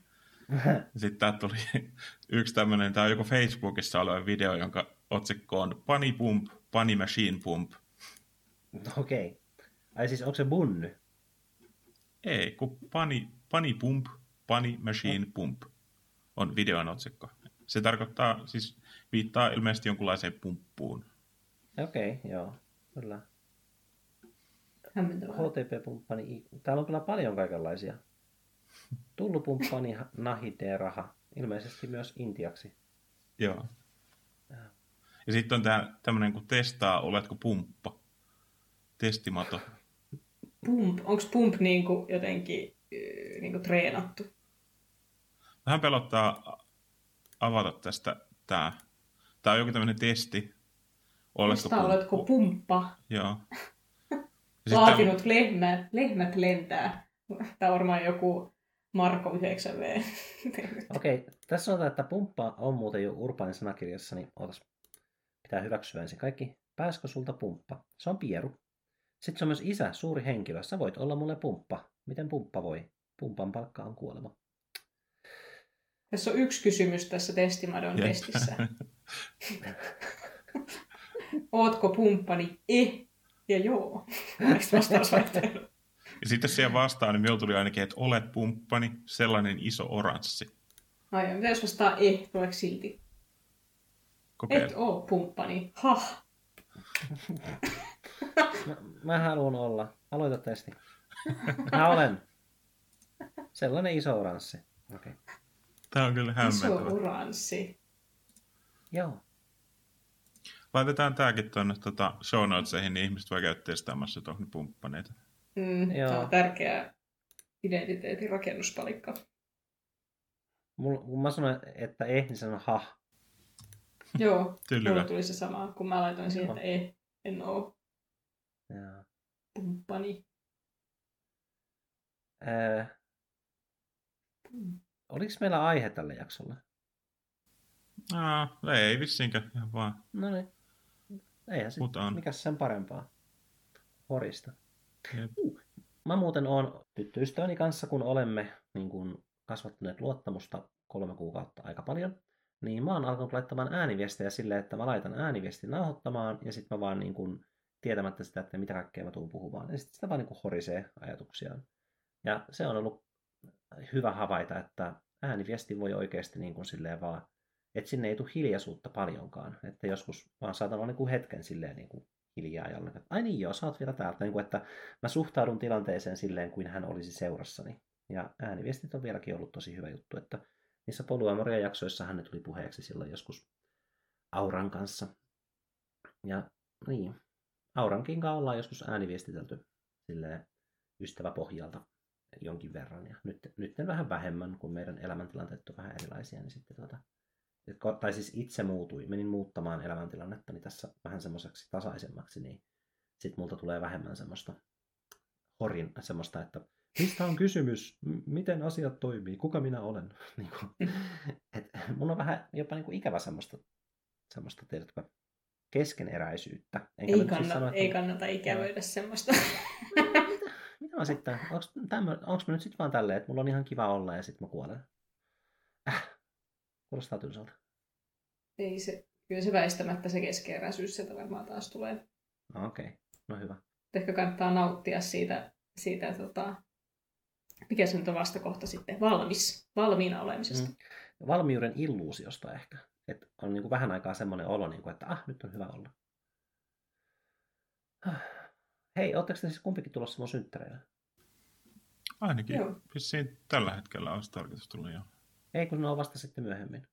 Sitten tää tuli yksi tämmöinen, tämä on joku Facebookissa oleva video, jonka otsikko on Pani Pump, Pani Machine Pump. Okei. Okay. Ai siis onko se bunny? Ei, kun Pani, pani Pump, Pani Machine Pump on videon otsikko. Se tarkoittaa, siis viittaa ilmeisesti jonkunlaiseen pumppuun. Okei, okay, joo, kyllä. Hämmentävää. HTP-pumppani. Täällä on kyllä paljon kaikenlaisia. Tullupumppani, Nahideraha. Ilmeisesti myös intiaksi. Joo. Ja sitten on tämä tämmöinen kuin testaa, oletko pumppa. Testimato. Pump. Onko pump niinku jotenkin niinku treenattu? Vähän pelottaa avata tästä tämä. Tämä on joku tämmöinen testi. Oletko, pumppa? oletko pumppa? Joo. Vaatinut lehmät, lehmät lentää. Tämä on varmaan joku Marko 9V. Okei, okay, tässä sanotaan, että pumppa on muuten jo Urbaanin sanakirjassa, niin ootas. Pitää hyväksyä ensin kaikki. Pääskö sulta pumppa? Se on pieru. Sitten se on myös isä, suuri henkilö. Sä voit olla mulle pumppa. Miten pumppa voi? Pumpan palkka on kuolema. Tässä on yksi kysymys tässä testimadon Jep. testissä. Ootko pumppani? E ja joo. Ja sitten siihen vastaan, niin minulla tuli ainakin, että olet pumppani, sellainen iso oranssi. Ai, mitä jos vastaa e, tuleeko silti? Kokeile. Et oo pumppani. Hah. Mä, mä haluan olla. Aloita testi. Mä olen. Sellainen iso oranssi. Okei. Okay. Tämä on kyllä Iso hämmentävä. oranssi. Joo. Laitetaan tämäkin tuonne tota, show notesihin, niin ihmiset voi käydä testaamassa, että onko ne pumppaneita. Mm, Joo. tämä on tärkeä identiteetin rakennuspalikka. Mulla, kun mä sanoin, että eh, niin sanon ha. Joo, mulla tuli se sama, kun mä laitoin siihen, että e, en oo Joo. pumppani. Öö, oliko meillä aihe tälle jaksolle? Aa, ei vissiinkään, ihan vaan. No niin. Eihän sit, Mutta on. mikäs sen parempaa. Horista. Jep. Mä muuten oon tyttöystäväni kanssa, kun olemme niin kun kasvattaneet luottamusta kolme kuukautta aika paljon, niin mä oon alkanut laittamaan ääniviestejä silleen, että mä laitan ääniviestin nauhoittamaan ja sitten mä vaan niin kun, tietämättä sitä, että mitä kaikkea mä tuun puhumaan. Ja sitten sitä vaan niin kun horisee ajatuksiaan. Ja se on ollut hyvä havaita, että ääniviesti voi oikeasti niin kuin silleen vaan, että sinne ei tule hiljaisuutta paljonkaan. Että joskus vaan saatan olla niin kuin hetken silleen niin kuin hiljaa ja olla, että ai niin joo, sä oot vielä täältä. Niin kuin, että mä suhtaudun tilanteeseen silleen, kuin hän olisi seurassani. Ja ääniviestit on vieläkin ollut tosi hyvä juttu, että niissä Polyamoria jaksoissahan ne tuli puheeksi silloin joskus Auran kanssa. Ja niin, Aurankin kanssa ollaan joskus ääniviestitelty silleen ystäväpohjalta jonkin verran. Ja nyt, nyt vähän vähemmän, kun meidän elämäntilanteet on vähän erilaisia, niin sitten tuota, tai siis itse muutui, menin muuttamaan elämäntilannettani tässä vähän semmoiseksi tasaisemmaksi, niin sitten multa tulee vähemmän semmoista horin, semmoista, että mistä on kysymys, miten asiat toimii, kuka minä olen. niin kuin, et, mun on vähän jopa niin kuin ikävä semmoista, semmoista tiedätkö, keskeneräisyyttä. Enkä Ei, siis kannata, sano, että- ei kannata ikävöidä semmoista. mä sitten, onks mä nyt sitten vaan tälleen, että mulla on ihan kiva olla ja sitten mä kuolen? Äh, kuulostaa tylsältä. Ei se, kyllä se väistämättä se keskeeräisyys sieltä varmaan taas tulee. No, Okei, okay. no hyvä. Ehkä kannattaa nauttia siitä, siitä tota, mikä se nyt on vastakohta sitten, valmis, valmiina olemisesta. Mm. Valmiuden illuusiosta ehkä. Että on niin kuin vähän aikaa semmoinen olo, niin kuin, että ah, nyt on hyvä olla. Hei, ootteko te siis kumpikin tulossa mun synttäreille? Ainakin Joo. vissiin tällä hetkellä olisi tarkoitus tulla jo. Ei, kun ne on vasta sitten myöhemmin.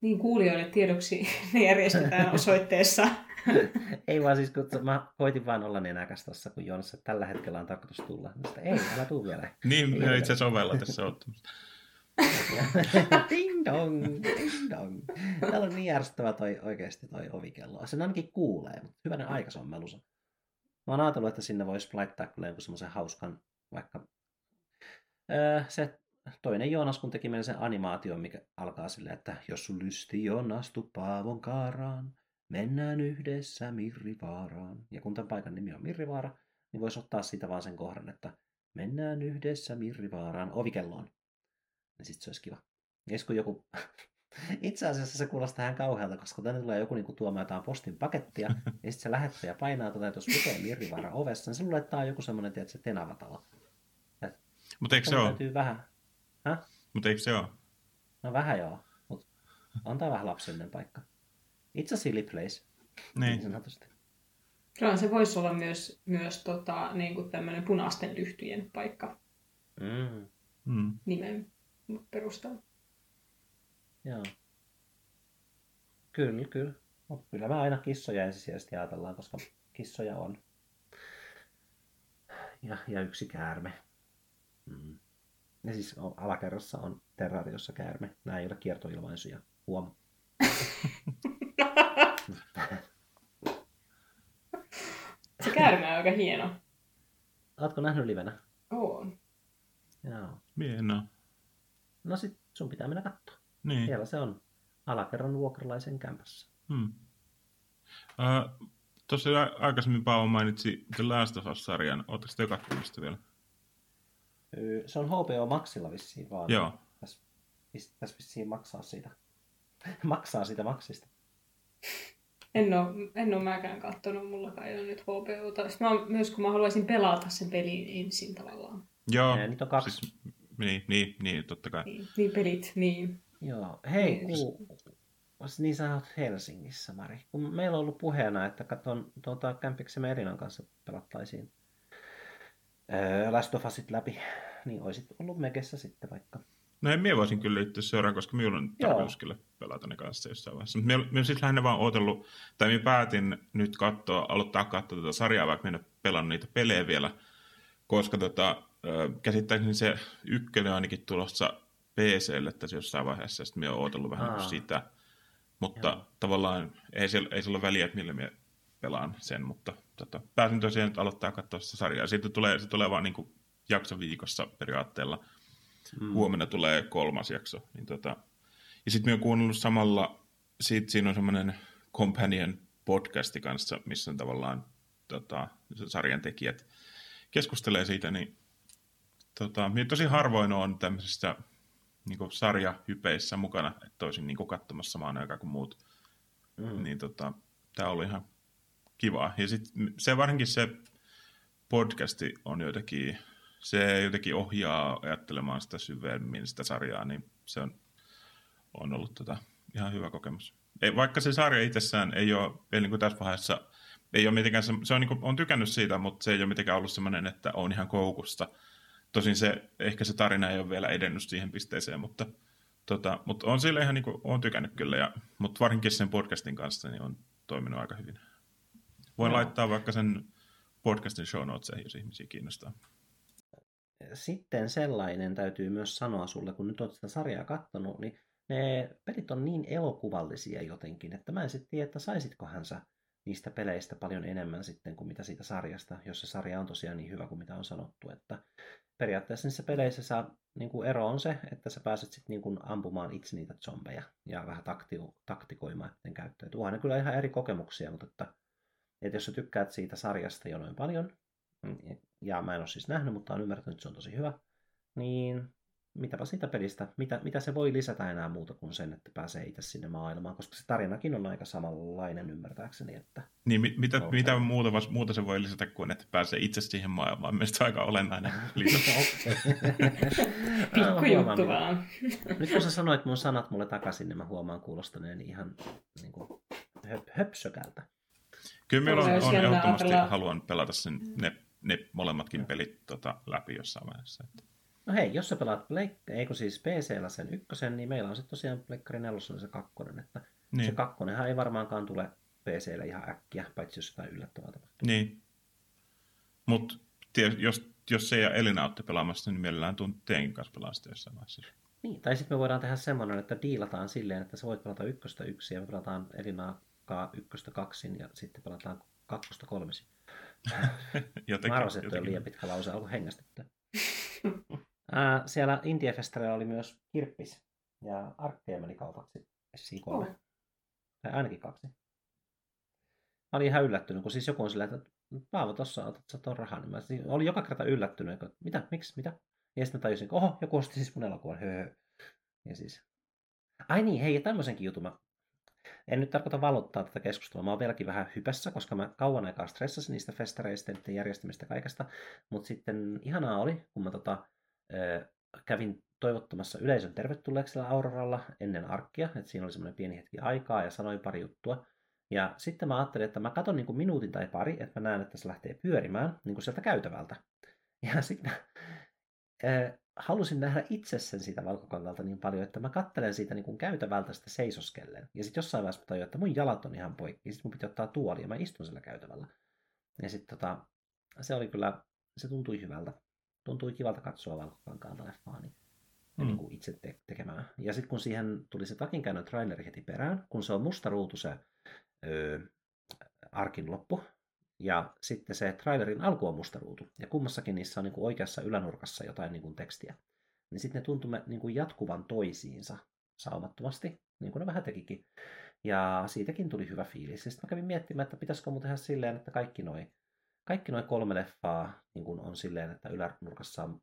Niin kuulijoille tiedoksi ne järjestetään osoitteessa. ei vaan siis, kun mä koitin vaan olla nenäkäs tossa, kun Joonas, että tällä hetkellä on tarkoitus tulla. Mä että ei, älä tuu vielä. Niin, Ei itse asiassa ovella tässä ottamassa. ding dong, ding dong. Täällä on niin ärsyttävä toi oikeasti toi ovikello. Sen ainakin kuulee, mutta hyvänen aika se on melusa. Mä oon ajatellut, että sinne voisi laittaa kyllä jonkun semmoisen hauskan, vaikka öö, se toinen Joonas, kun teki meille sen animaation, mikä alkaa silleen, että jos sun lysti Joonas, tuu Paavon kaaraan, mennään yhdessä Mirrivaaraan. Ja kun tämän paikan nimi on Mirrivaara, niin voisi ottaa siitä vaan sen kohdan, että mennään yhdessä Mirrivaaraan ovikelloon. Niin sit se olisi kiva. Ja kun joku... Itse asiassa se kuulostaa ihan kauhealta, koska tänne tulee joku niinku tuomaan jotain postin pakettia, ja sitten se lähettäjä painaa tuota, että jos lukee Mirrivaara ovessa, niin se luulee, että tää on joku semmoinen, tiedätkö, se tenavatalo. Mutta eikö se ole? Täytyy vähän. Mutta eikö se ole? No vähän joo, mutta on tää vähän lapsellinen paikka. It's a silly place, niin Niin. sanotusti. Kyllä se voisi olla myös, myös tota, niin kuin tämmöinen punaisten lyhtyjen paikka Mm, Mm. nimen perusteella. Joo. Kyllä, kyllä. Mut kyllä mä aina kissoja ensisijaisesti ajatellaan, koska kissoja on. Ja, ja yksi käärme. Mm. Ja siis on- alakerrassa on terrariossa käärme. Nämä ei ole kiertoilmaisuja. Huom. Se käärme on aika hieno. Ootko nähnyt livenä? On. Joo. Hienoa. No sit sun pitää mennä katsoa. Niin. Siellä se on alakerran vuokralaisen kämpässä. Hmm. Uh, Tuossa aikaisemmin Paavo mainitsi The Last of Us-sarjan. Oletteko te vielä? Se on HBO Maxilla vissiin vaan. Joo. Tässä pitäisi vissiin maksaa siitä, maksaa siitä maksista. En ole, en ole mäkään katsonut, mulla ei ole nyt HBOta. Sitten mä, myös kun mä haluaisin pelata sen pelin ensin tavallaan. Joo, Ja niitä on kaksi. siis, niin, niin, niin, totta kai. Niin, niin pelit, niin. Joo, hei, Niin. ku, niin sä oot Helsingissä, Mari. Kun meillä on ollut puheena, että katon tuota, Kämpiksemme Elinan kanssa pelattaisiin öö, Last of Usit läpi, niin oisit ollut Mekessä sitten vaikka. No en minä voisin kyllä liittyä seuraan, koska minulla on tarkoitus kyllä pelata ne kanssa jossain vaiheessa. Mutta minä olen siis lähinnä vaan odotellut, tai minä päätin nyt katsoa, aloittaa katsoa tätä sarjaa, vaikka minä en pelannut niitä pelejä vielä, koska tota, käsittääkseni se ykkönen on ainakin tulossa PClle tässä jossain vaiheessa, ja sitten minä olen odotellut vähän Aa. Aa. sitä. Mutta Joo. tavallaan ei sillä, ei sillä ole väliä, että millä minä pelaan sen, mutta tota, päätin tosiaan nyt aloittaa katsoa sitä sarjaa. Siitä tulee, se tulee vaan niin kuin jakso viikossa periaatteella Mm. huomenna tulee kolmas jakso. Niin tota. Ja sitten olen kuunnellut samalla, sit siinä on semmoinen companion podcasti kanssa, missä on tavallaan tota, sarjan tekijät keskustelee siitä, niin tota, minä tosi harvoin on tämmöisissä niin sarjahypeissä mukana, että olisin niin katsomassa samaan aikaan kuin muut. Mm. Niin tota, tämä oli ihan kivaa. Ja sitten se varsinkin se podcasti on jotenkin, se jotenkin ohjaa ajattelemaan sitä syvemmin sitä sarjaa, niin se on, on ollut tota, ihan hyvä kokemus. Ei, vaikka se sarja itsessään ei ole vielä niin kuin tässä vaiheessa, ei ole mitenkään, se, se on, niin kuin, on tykännyt siitä, mutta se ei ole mitenkään ollut semmoinen, että on ihan koukusta. Tosin se, ehkä se tarina ei ole vielä edennyt siihen pisteeseen, mutta, tota, mutta on sille ihan niin kuin, on tykännyt kyllä, ja, mutta varsinkin sen podcastin kanssa niin on toiminut aika hyvin. Voin Joo. laittaa vaikka sen podcastin show notesiin, jos ihmisiä kiinnostaa. Sitten sellainen täytyy myös sanoa sulle, kun nyt olet sitä sarjaa kattonut, niin ne pelit on niin elokuvallisia jotenkin, että mä en sitten tiedä, että saisitkohan sä niistä peleistä paljon enemmän sitten kuin mitä siitä sarjasta, jos se sarja on tosiaan niin hyvä kuin mitä on sanottu. Että periaatteessa niissä peleissä saa, niin kuin ero on se, että sä pääset sitten niin kuin ampumaan itse niitä zombeja ja vähän takti, taktikoimaan miten käyttöön. Tuohan ne kyllä ihan eri kokemuksia, mutta että, että jos sä tykkäät siitä sarjasta jo noin paljon, mm, ja mä en ole siis nähnyt, mutta olen ymmärtänyt, että se on tosi hyvä, niin mitäpä siitä pelistä, mitä, mitä se voi lisätä enää muuta kuin sen, että pääsee itse sinne maailmaan, koska se tarinakin on aika samanlainen ymmärtääkseni, että Niin mit, mitä, Okei. mitä muuta, muuta se voi lisätä kuin, että pääsee itse siihen maailmaan. Mielestäni aika olennainen lisäys. Pikku Huomaan, juttu vaan. Nyt kun sä sanoit mun sanat mulle takaisin, niin mä huomaan kuulostaneeni ihan niin kuin, höp, höpsökältä. Kyllä meillä on, on ehdottomasti ajatella- haluan pelata sen, ne, ne molemmatkin pelit tota, läpi jossain vaiheessa. Että. No hei, jos sä pelaat Blake, eikö siis PCllä sen ykkösen, niin meillä on sitten tosiaan Pleikkari nelosella se kakkonen, että niin. se kakkonenhan ei varmaankaan tule PClle ihan äkkiä, paitsi jos jotain yllättävää tapahtuu. niin. Mutta jos, jos se ja Elina olette pelaamassa, niin mielellään tuun teidänkin kanssa sitä jossain vaiheessa. Niin, tai sitten me voidaan tehdä semmoinen, että diilataan silleen, että sä voit pelata ykköstä yksi ja me pelataan Elinaa ykköstä kaksin ja sitten pelataan kakkosta kolmisin. Jotenkin, Mä arvasin, että on liian pitkä lause, alkoi hengästyttää. Ää, siellä Indie-festareilla oli myös Kirppis ja Arkkeja meni kaupaksi vissiin kolme. Oh. Tai ainakin kaksi. Mä olin ihan yllättynyt, kun siis joku on silleen, että Paavo, tossa otat sä ton rahan. Niin mä siis olin joka kerta yllättynyt, että mitä, miksi, mitä? Ja sitten mä tajusin, että oho, joku osti siis mun elokuvan, höhö. Ja siis... Ai niin, hei, ja tämmöisenkin jutun mä... En nyt tarkoita valottaa tätä keskustelua, mä oon vieläkin vähän hypässä, koska mä kauan aikaa stressasin niistä festareista, niiden järjestämistä kaikesta. Mutta sitten ihanaa oli, kun mä tota, kävin toivottamassa yleisön tervetulleeksi siellä Auroralla ennen arkkia, että siinä oli semmoinen pieni hetki aikaa ja sanoin pari juttua. Ja sitten mä ajattelin, että mä katson niin kuin minuutin tai pari, että mä näen, että se lähtee pyörimään niin kuin sieltä käytävältä. Ja sitten äh, halusin nähdä itse sen siitä valkokangalta niin paljon, että mä kattelen siitä niin kuin käytävältä sitä seisoskellen. Ja sitten jossain vaiheessa mä tajuin, että mun jalat on ihan poikki. Sitten mun piti ottaa tuoli ja mä istun sillä käytävällä. Ja sitten tota, se oli kyllä, se tuntui hyvältä. Tuntui kivalta katsoa valkokankaalta leffaa, niin, mm. Niin kuin itse te- tekemään. Ja sitten kun siihen tuli se takinkäännön traileri heti perään, kun se on musta ruutu se öö, arkin loppu, ja sitten se trailerin alku on musta ruutu, ja kummassakin niissä on niin kuin oikeassa ylänurkassa jotain niin kuin tekstiä. Niin sitten ne tuntuu niin kuin jatkuvan toisiinsa saumattomasti, niin kuin ne vähän tekikin. Ja siitäkin tuli hyvä fiilis. Sitten mä kävin miettimään, että pitäisikö mun tehdä silleen, että kaikki noin kaikki noin kolme leffaa niin kuin on silleen, että ylänurkassa on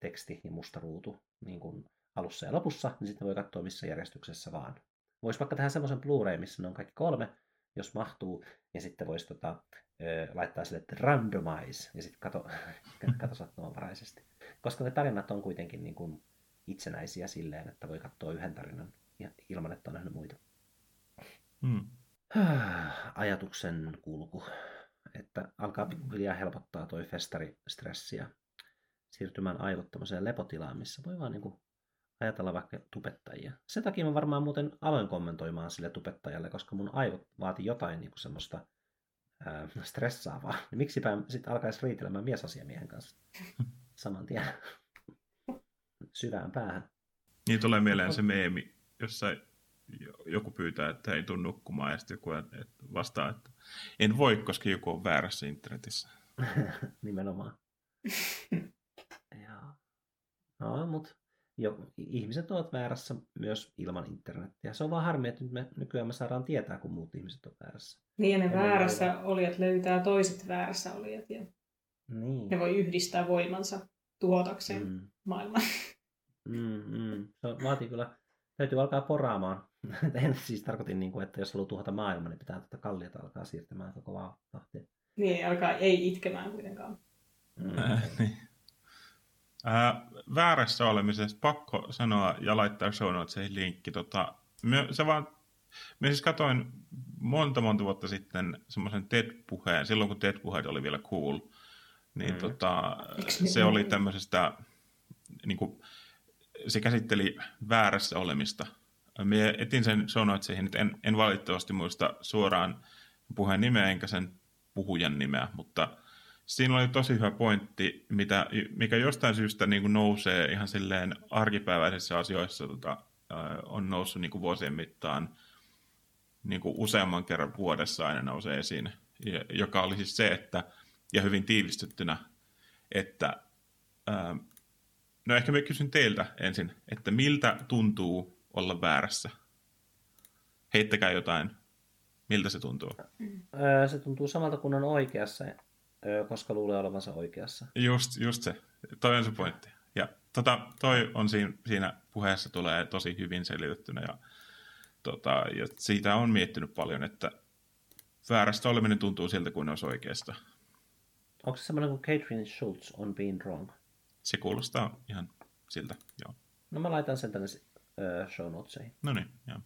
teksti ja musta ruutu niin kuin alussa ja lopussa, niin sitten voi katsoa missä järjestyksessä vaan. Voisi vaikka tehdä semmoisen Blu-ray, missä ne on kaikki kolme, jos mahtuu, ja sitten voisi tota, ö, laittaa sille, että randomize, ja sitten kato, kato sattumanvaraisesti. Koska ne tarinat on kuitenkin niin kuin itsenäisiä silleen, että voi katsoa yhden tarinan ilman, että on nähnyt muita. Hmm. Ajatuksen kulku, että alkaa pikkuhiljaa helpottaa toi festaristressi ja siirtymään aivot tämmöiseen lepotilaan, missä voi vaan niin kuin ajatella vaikka tubettajia. Sen takia mä varmaan muuten aloin kommentoimaan sille tubettajalle, koska mun aivot vaati jotain niin kuin semmoista ää, stressaavaa. Niin miksipä sitten alkaisi riitelemään miesasiamiehen kanssa saman tien syvään päähän. Niin tulee mieleen se meemi, jossa joku pyytää, että ei tule nukkumaan, ja sitten joku vastaa, että en voi, koska joku on väärässä internetissä. Nimenomaan. ja. No, mutta jo, ihmiset ovat väärässä myös ilman internetiä. Se on vaan harmi, että nyt me, nykyään me saadaan tietää, kun muut ihmiset ovat väärässä. Niin, ja ne väärässä ole... olijat löytää toiset väärässä olijat. Ja niin. Ne voi yhdistää voimansa tuhotakseen mm. maailman. Mm, mm. Se vaatii kyllä, täytyy alkaa poraamaan. en siis tarkoitin, niin kuin, että jos haluaa tuhota maailman, niin pitää tätä kalliota alkaa siirtämään koko tahtia. Niin, alkaa ei itkemään kuitenkaan. Mm. Äh, niin. Äh, väärässä olemisesta pakko sanoa ja laittaa show notesiin linkki. Tota, me, se vaan, me siis katoin monta monta vuotta sitten semmoisen TED-puheen, silloin kun TED-puheet oli vielä cool, niin mm. tota, se oli tämmöisestä, niin kuin, se käsitteli väärässä olemista. Mie etin sen show notesiin, että en, en valitettavasti muista suoraan puheen nimeä enkä sen puhujan nimeä, mutta siinä oli tosi hyvä pointti, mitä, mikä jostain syystä niin kuin nousee ihan silleen arkipäiväisissä asioissa, tota, on noussut niin kuin vuosien mittaan niin kuin useamman kerran vuodessa aina nousee esiin, joka oli siis se, että, ja hyvin tiivistettynä, että no ehkä mä kysyn teiltä ensin, että miltä tuntuu olla väärässä? Heittäkää jotain. Miltä se tuntuu? Se tuntuu samalta kuin on oikeassa koska luulee olevansa oikeassa. Just, just se. Toi on se pointti. Ja tota, toi on siinä, siinä puheessa tulee tosi hyvin selitettynä ja, tota, ja siitä on miettinyt paljon, että väärästä oleminen tuntuu siltä kuin olisi oikeasta. Onko se semmoinen kuin Catherine Schultz on being wrong? Se kuulostaa ihan siltä, joo. No mä laitan sen tänne show notesiin. No niin, joo.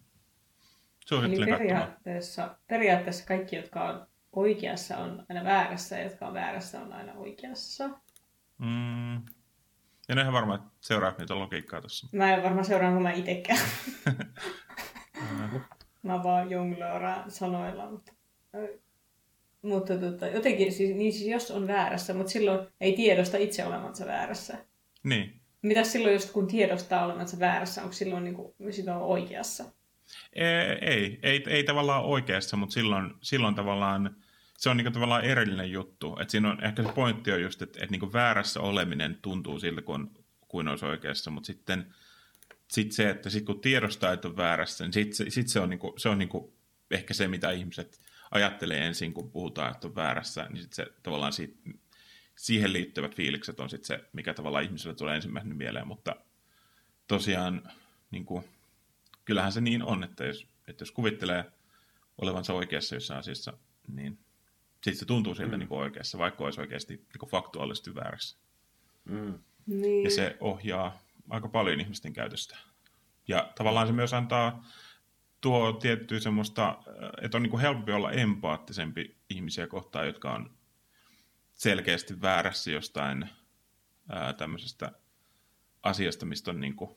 Eli periaatteessa, periaatteessa kaikki, jotka on oikeassa on aina väärässä ja jotka on väärässä on aina oikeassa. Mm. En ole ihan varma, että seuraat niitä logiikkaa tuossa. Mä en varmaan seuraa, kun mä itsekään. mä vaan jonglöörään sanoilla, mutta, mutta tota, jotenkin siis, niin siis jos on väärässä, mutta silloin ei tiedosta itse olevansa väärässä. Niin. Mitä silloin, just kun tiedostaa olevansa väärässä, onko silloin, niin kuin, silloin oikeassa? Ei, ei, ei tavallaan oikeassa, mutta silloin, silloin tavallaan se on niin tavallaan erillinen juttu. Et siinä on, ehkä se pointti on just, että, että niin väärässä oleminen tuntuu siltä, kuin, kuin olisi oikeassa, mutta sitten sit se, että sit kun tiedostaa, että on väärässä, niin sitten sit se on, niin kuin, se on niin kuin ehkä se, mitä ihmiset ajattelee ensin, kun puhutaan, että on väärässä, niin sit se tavallaan siitä, siihen liittyvät fiilikset on sitten se, mikä tavallaan ihmiselle tulee ensimmäisenä mieleen, mutta tosiaan niin kuin, kyllähän se niin on, että jos, että jos kuvittelee olevansa oikeassa jossain asiassa, niin sitten se tuntuu siltä mm. niin oikeassa, vaikka olisi oikeasti niin faktuaalisesti väärässä. Mm. Niin. Ja se ohjaa aika paljon ihmisten käytöstä. Ja tavallaan se myös antaa tuo tiettyä semmoista, että on niin kuin helpompi olla empaattisempi ihmisiä kohtaan, jotka on selkeästi väärässä jostain ää, tämmöisestä asiasta, mistä on niin kuin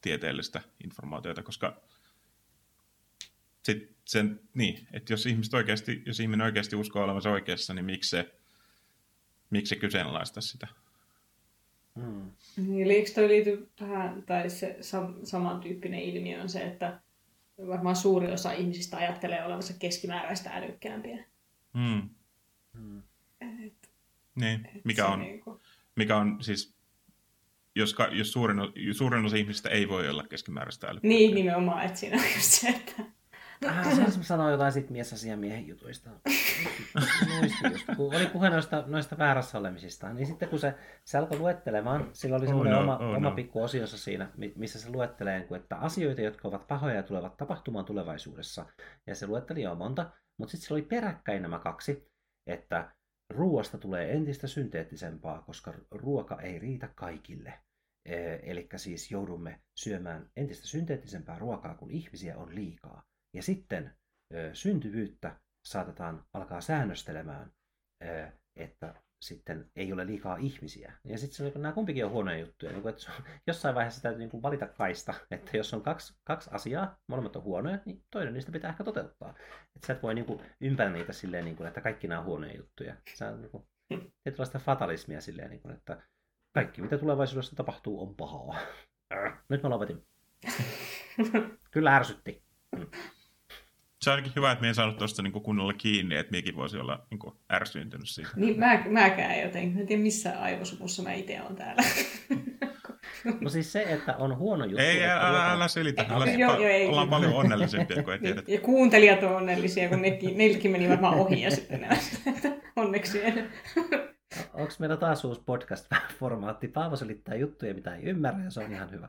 tieteellistä informaatiota, koska sit sen, niin, että jos, ihmiset oikeasti, jos ihminen oikeasti uskoo olevansa oikeassa, niin miksi se, miksi se kyseenalaista sitä? Hmm. Niin, eli eikö toi liity tähän, tai se sam- samantyyppinen ilmiö on se, että varmaan suuri osa ihmisistä ajattelee olevansa keskimääräistä älykkäämpiä. Hmm. Hmm. Niin, mikä on, niinku... mikä on siis jos, jos suurin, suurin osa ihmisistä ei voi olla keskimääräistä älykkäämpiä. Niin, nimenomaan, että siinä on just se, että Ah, saanko sanoa jotain sit miesasiamiehen jutuista? Just, kun oli puhe noista, noista väärässä olemisista, niin sitten kun se, se alkoi luettelemaan, sillä oli Oh semmoinen no, oma, oh oma no. pikku osiossa siinä, mi- missä se luettelee, niin kuin, että asioita, jotka ovat pahoja ja tulevat tapahtumaan tulevaisuudessa. Ja se luetteli jo monta, mutta sitten sillä oli peräkkäin nämä kaksi, että ruoasta tulee entistä synteettisempaa, koska ruoka ei riitä kaikille. Eli siis joudumme syömään entistä synteettisempää ruokaa, kun ihmisiä on liikaa. Ja sitten syntyvyyttä saatetaan alkaa säännöstelemään, että sitten ei ole liikaa ihmisiä. Ja sitten nämä kumpikin on huonoja juttuja. Niin kuin, että on- jossain vaiheessa täytyy niin kuin valita kaista, että jos on kaksi, kaksi asiaa, molemmat on huonoja, niin toinen niistä pitää ehkä toteuttaa. Että sä et voi niin kuin niitä silleen, niin kuin, että kaikki nämä on huonoja juttuja. Sä on niin kuin, tietynlaista fatalismia silleen, niin kuin, että kaikki mitä tulevaisuudessa tapahtuu on pahaa. Nyt mä lopetin. Kyllä ärsytti. Se on ainakin hyvä, että me ei saanut tuosta niin kunnolla kiinni, että miekin voisi olla niin kuin, ärsyyntynyt siitä. Niin mä, mäkään jotenkin. Mä en tiedä missä aivosumussa mä itse olen täällä. No siis se, että on huono juttu. Ei, että älä, ruoka- älä selitä. Älä, joo, joo, ei. ollaan paljon onnellisempia, kun ei tiedä. Ja kuuntelijat on onnellisia, kun nekin, neilläkin meni varmaan ohi ja sitten ne onneksi en. Onko meillä taas uusi podcast-formaatti? Paavo selittää juttuja, mitä ei ymmärrä, ja se on ihan hyvä.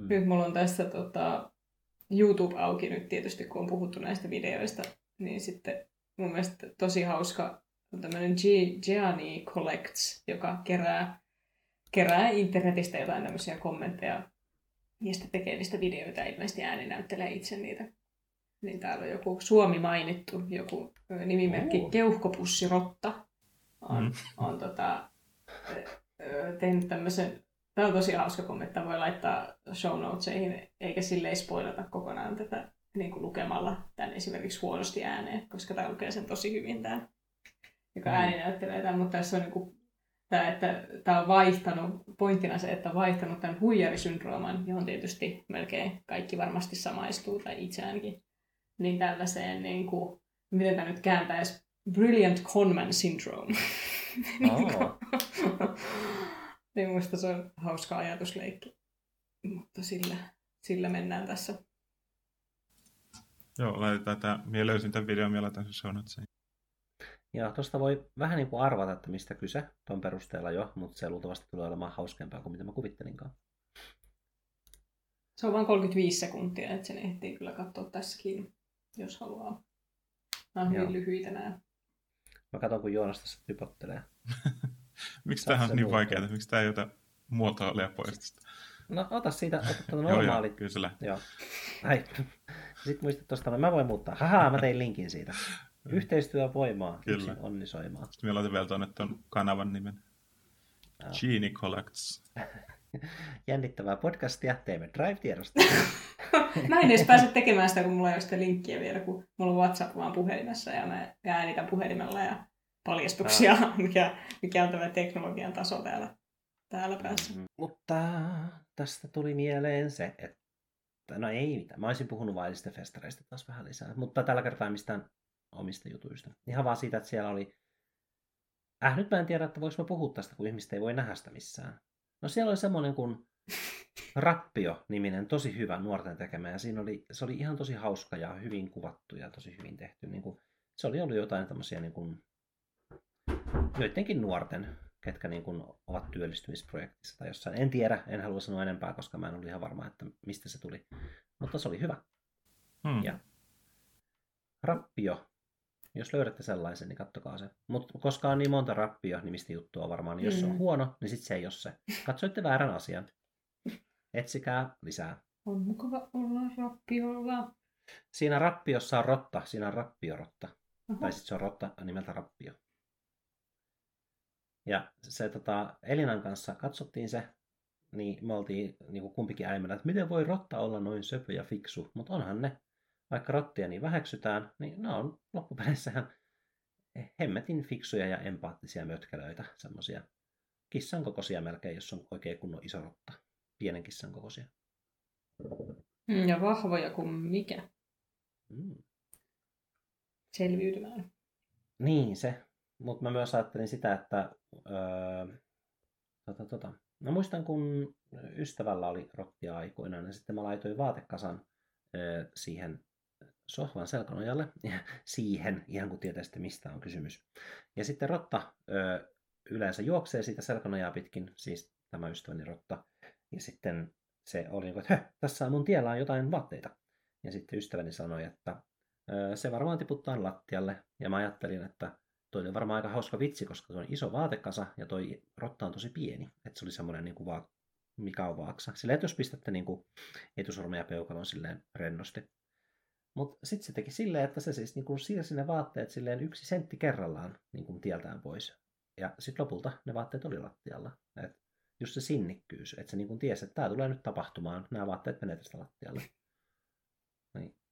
Hmm. Nyt mulla on tässä tota, YouTube auki nyt tietysti, kun on puhuttu näistä videoista, niin sitten mun mielestä tosi hauska on tämmöinen Gi- Gianni Collects, joka kerää, kerää internetistä jotain tämmöisiä kommentteja ja sitten tekee niistä videoita ilmeisesti ääni näyttelee itse niitä. Niin täällä on joku Suomi mainittu, joku nimimerkki Oo. Keuhkopussirotta on, Mm. on tota, tehnyt tämmöisen Tämä on tosi hauska kommentti, Tämä voi laittaa show notesihin, eikä silleen spoilata kokonaan tätä niin kuin lukemalla tämän esimerkiksi huonosti ääneen, koska tämä lukee sen tosi hyvin tämä, joka Mm. ääni näyttelee tämän, mutta tässä on niin kuin, tämä, että tämä on vaihtanut, pointtina se, että on vaihtanut tämän huijarisyndrooman, johon tietysti melkein kaikki varmasti samaistuu, tai itse ainakin, niin tällaiseen, niin kuin, miten tämä nyt kääntäisi, brilliant conman syndrome. Oo. niin musta se on hauska ajatusleikki. Mutta sillä, sillä mennään tässä. Joo, laitetaan tämä. Mie löysin tämän videon, mie laitan sen show. Ja tuosta voi vähän niin kuin arvata, että mistä kyse tuon perusteella jo, mutta se luultavasti tulee olemaan hauskempaa kuin mitä mä kuvittelinkaan. Se on vain 35 sekuntia, että sen ehtii kyllä katsoa tässäkin, jos haluaa. Nämä on hyvin Joo. lyhyitä nämä. Mä katson, kun Joonas tässä typottelee. Miksi tämä on niin vaikeaa? Miksi tämä ei ota muotoilia pois tästä? No ota siitä, ota tuon Joo, joo, normaali. kyllä. Joo. Ai. Sitten muista tuosta, no mä voin muuttaa. Haha, mä tein linkin siitä. Yhteistyö voimaa, Kyllä. yksin onnisoimaa. Sitten me laitan vielä tuonne tuon kanavan nimen. Joo. Genie Collects. Jännittävää podcastia, teemme Drive-tiedosta. Mä en edes pääse tekemään sitä, kun mulla ei ole sitä linkkiä vielä, kun mulla on WhatsApp vaan puhelimessa ja mä äänitän puhelimella ja paljastuksia, mikä, mikä on tämä teknologian taso täällä, täällä päässä. Mm, Mutta tästä tuli mieleen se, että no ei mitään. Mä olisin puhunut vaillista festareista taas vähän lisää, mutta tällä kertaa mistään omista jutuista. Ihan vaan siitä, että siellä oli... Äh, nyt mä en tiedä, että voiko mä puhua tästä, kun ihmiset ei voi nähdä sitä missään. No siellä oli semmoinen kuin Rappio-niminen, tosi hyvä nuorten tekemä, ja siinä oli, se oli ihan tosi hauska ja hyvin kuvattu ja tosi hyvin tehty. Niin kuin, se oli ollut jotain tämmöisiä niin kuin, joidenkin nuorten, ketkä niin kuin ovat työllistymisprojektissa tai jossain. En tiedä, en halua sanoa enempää, koska mä en ollut ihan varma, että mistä se tuli. Mutta se oli hyvä. Hmm. Ja Rappio. Jos löydätte sellaisen, niin kattokaa se. Mutta koska on niin monta rappio-nimistä juttua varmaan, niin jos se on Mm. huono, niin sitten se ei ole se. Katsoitte väärän asian. Etsikää lisää. On mukava olla rappiolla. Siinä rappiossa on rotta, siinä on rappiorotta. Aha. Tai sitten se on rotta nimeltä rappio. Ja se tota, Elinan kanssa katsottiin se, niin me oltiin niin kuin kumpikin äimellä, että miten voi rotta olla noin söpö ja fiksu, mutta onhan ne, vaikka rottia niin väheksytään, niin ne on loppupeleissä ihan hemmetin fiksuja ja empaattisia mötkälöitä, semmoisia kissan kokoisia melkein, jos on oikein kunnon iso rotta, pienen kissan kokoisia. Mm, Ja vahvoja kuin mikä Mm. selviytymään. Niin se, mutta mä myös ajattelin sitä, että öö, tota, tota, Mä muistan, kun ystävällä oli rottia aikoinaan, ja sitten mä laitoin vaatekasan ö, siihen sohvan selkänojalle, ja siihen, ihan kun tietää sitten mistä on kysymys. Ja sitten rotta ö, yleensä juoksee siitä selkänojaa pitkin, siis tämä ystäväni rotta, ja sitten se oli niin että tässä on mun tiellä on jotain vaatteita. Ja sitten ystäväni sanoi, että ö, se varmaan tiputtaa lattialle, ja mä ajattelin, että toi on varmaan aika hauska vitsi, koska se on iso vaatekasa ja toi rotta on tosi pieni. Että se oli semmoinen niin kuin vaan, mikä on vaaksa. Sillä että jos pistätte niin kuin etusormen ja peukalon silleen rennosti. Mutta sitten se teki silleen, että se siis niin kuin siirsi ne vaatteet silleen yksi sentti kerrallaan niin kuin tieltään pois. Ja sitten lopulta ne vaatteet oli lattialla. Et just se sinnikkyys, että se niin kuin tiesi, että tämä tulee nyt tapahtumaan, nämä vaatteet menee tästä lattialle.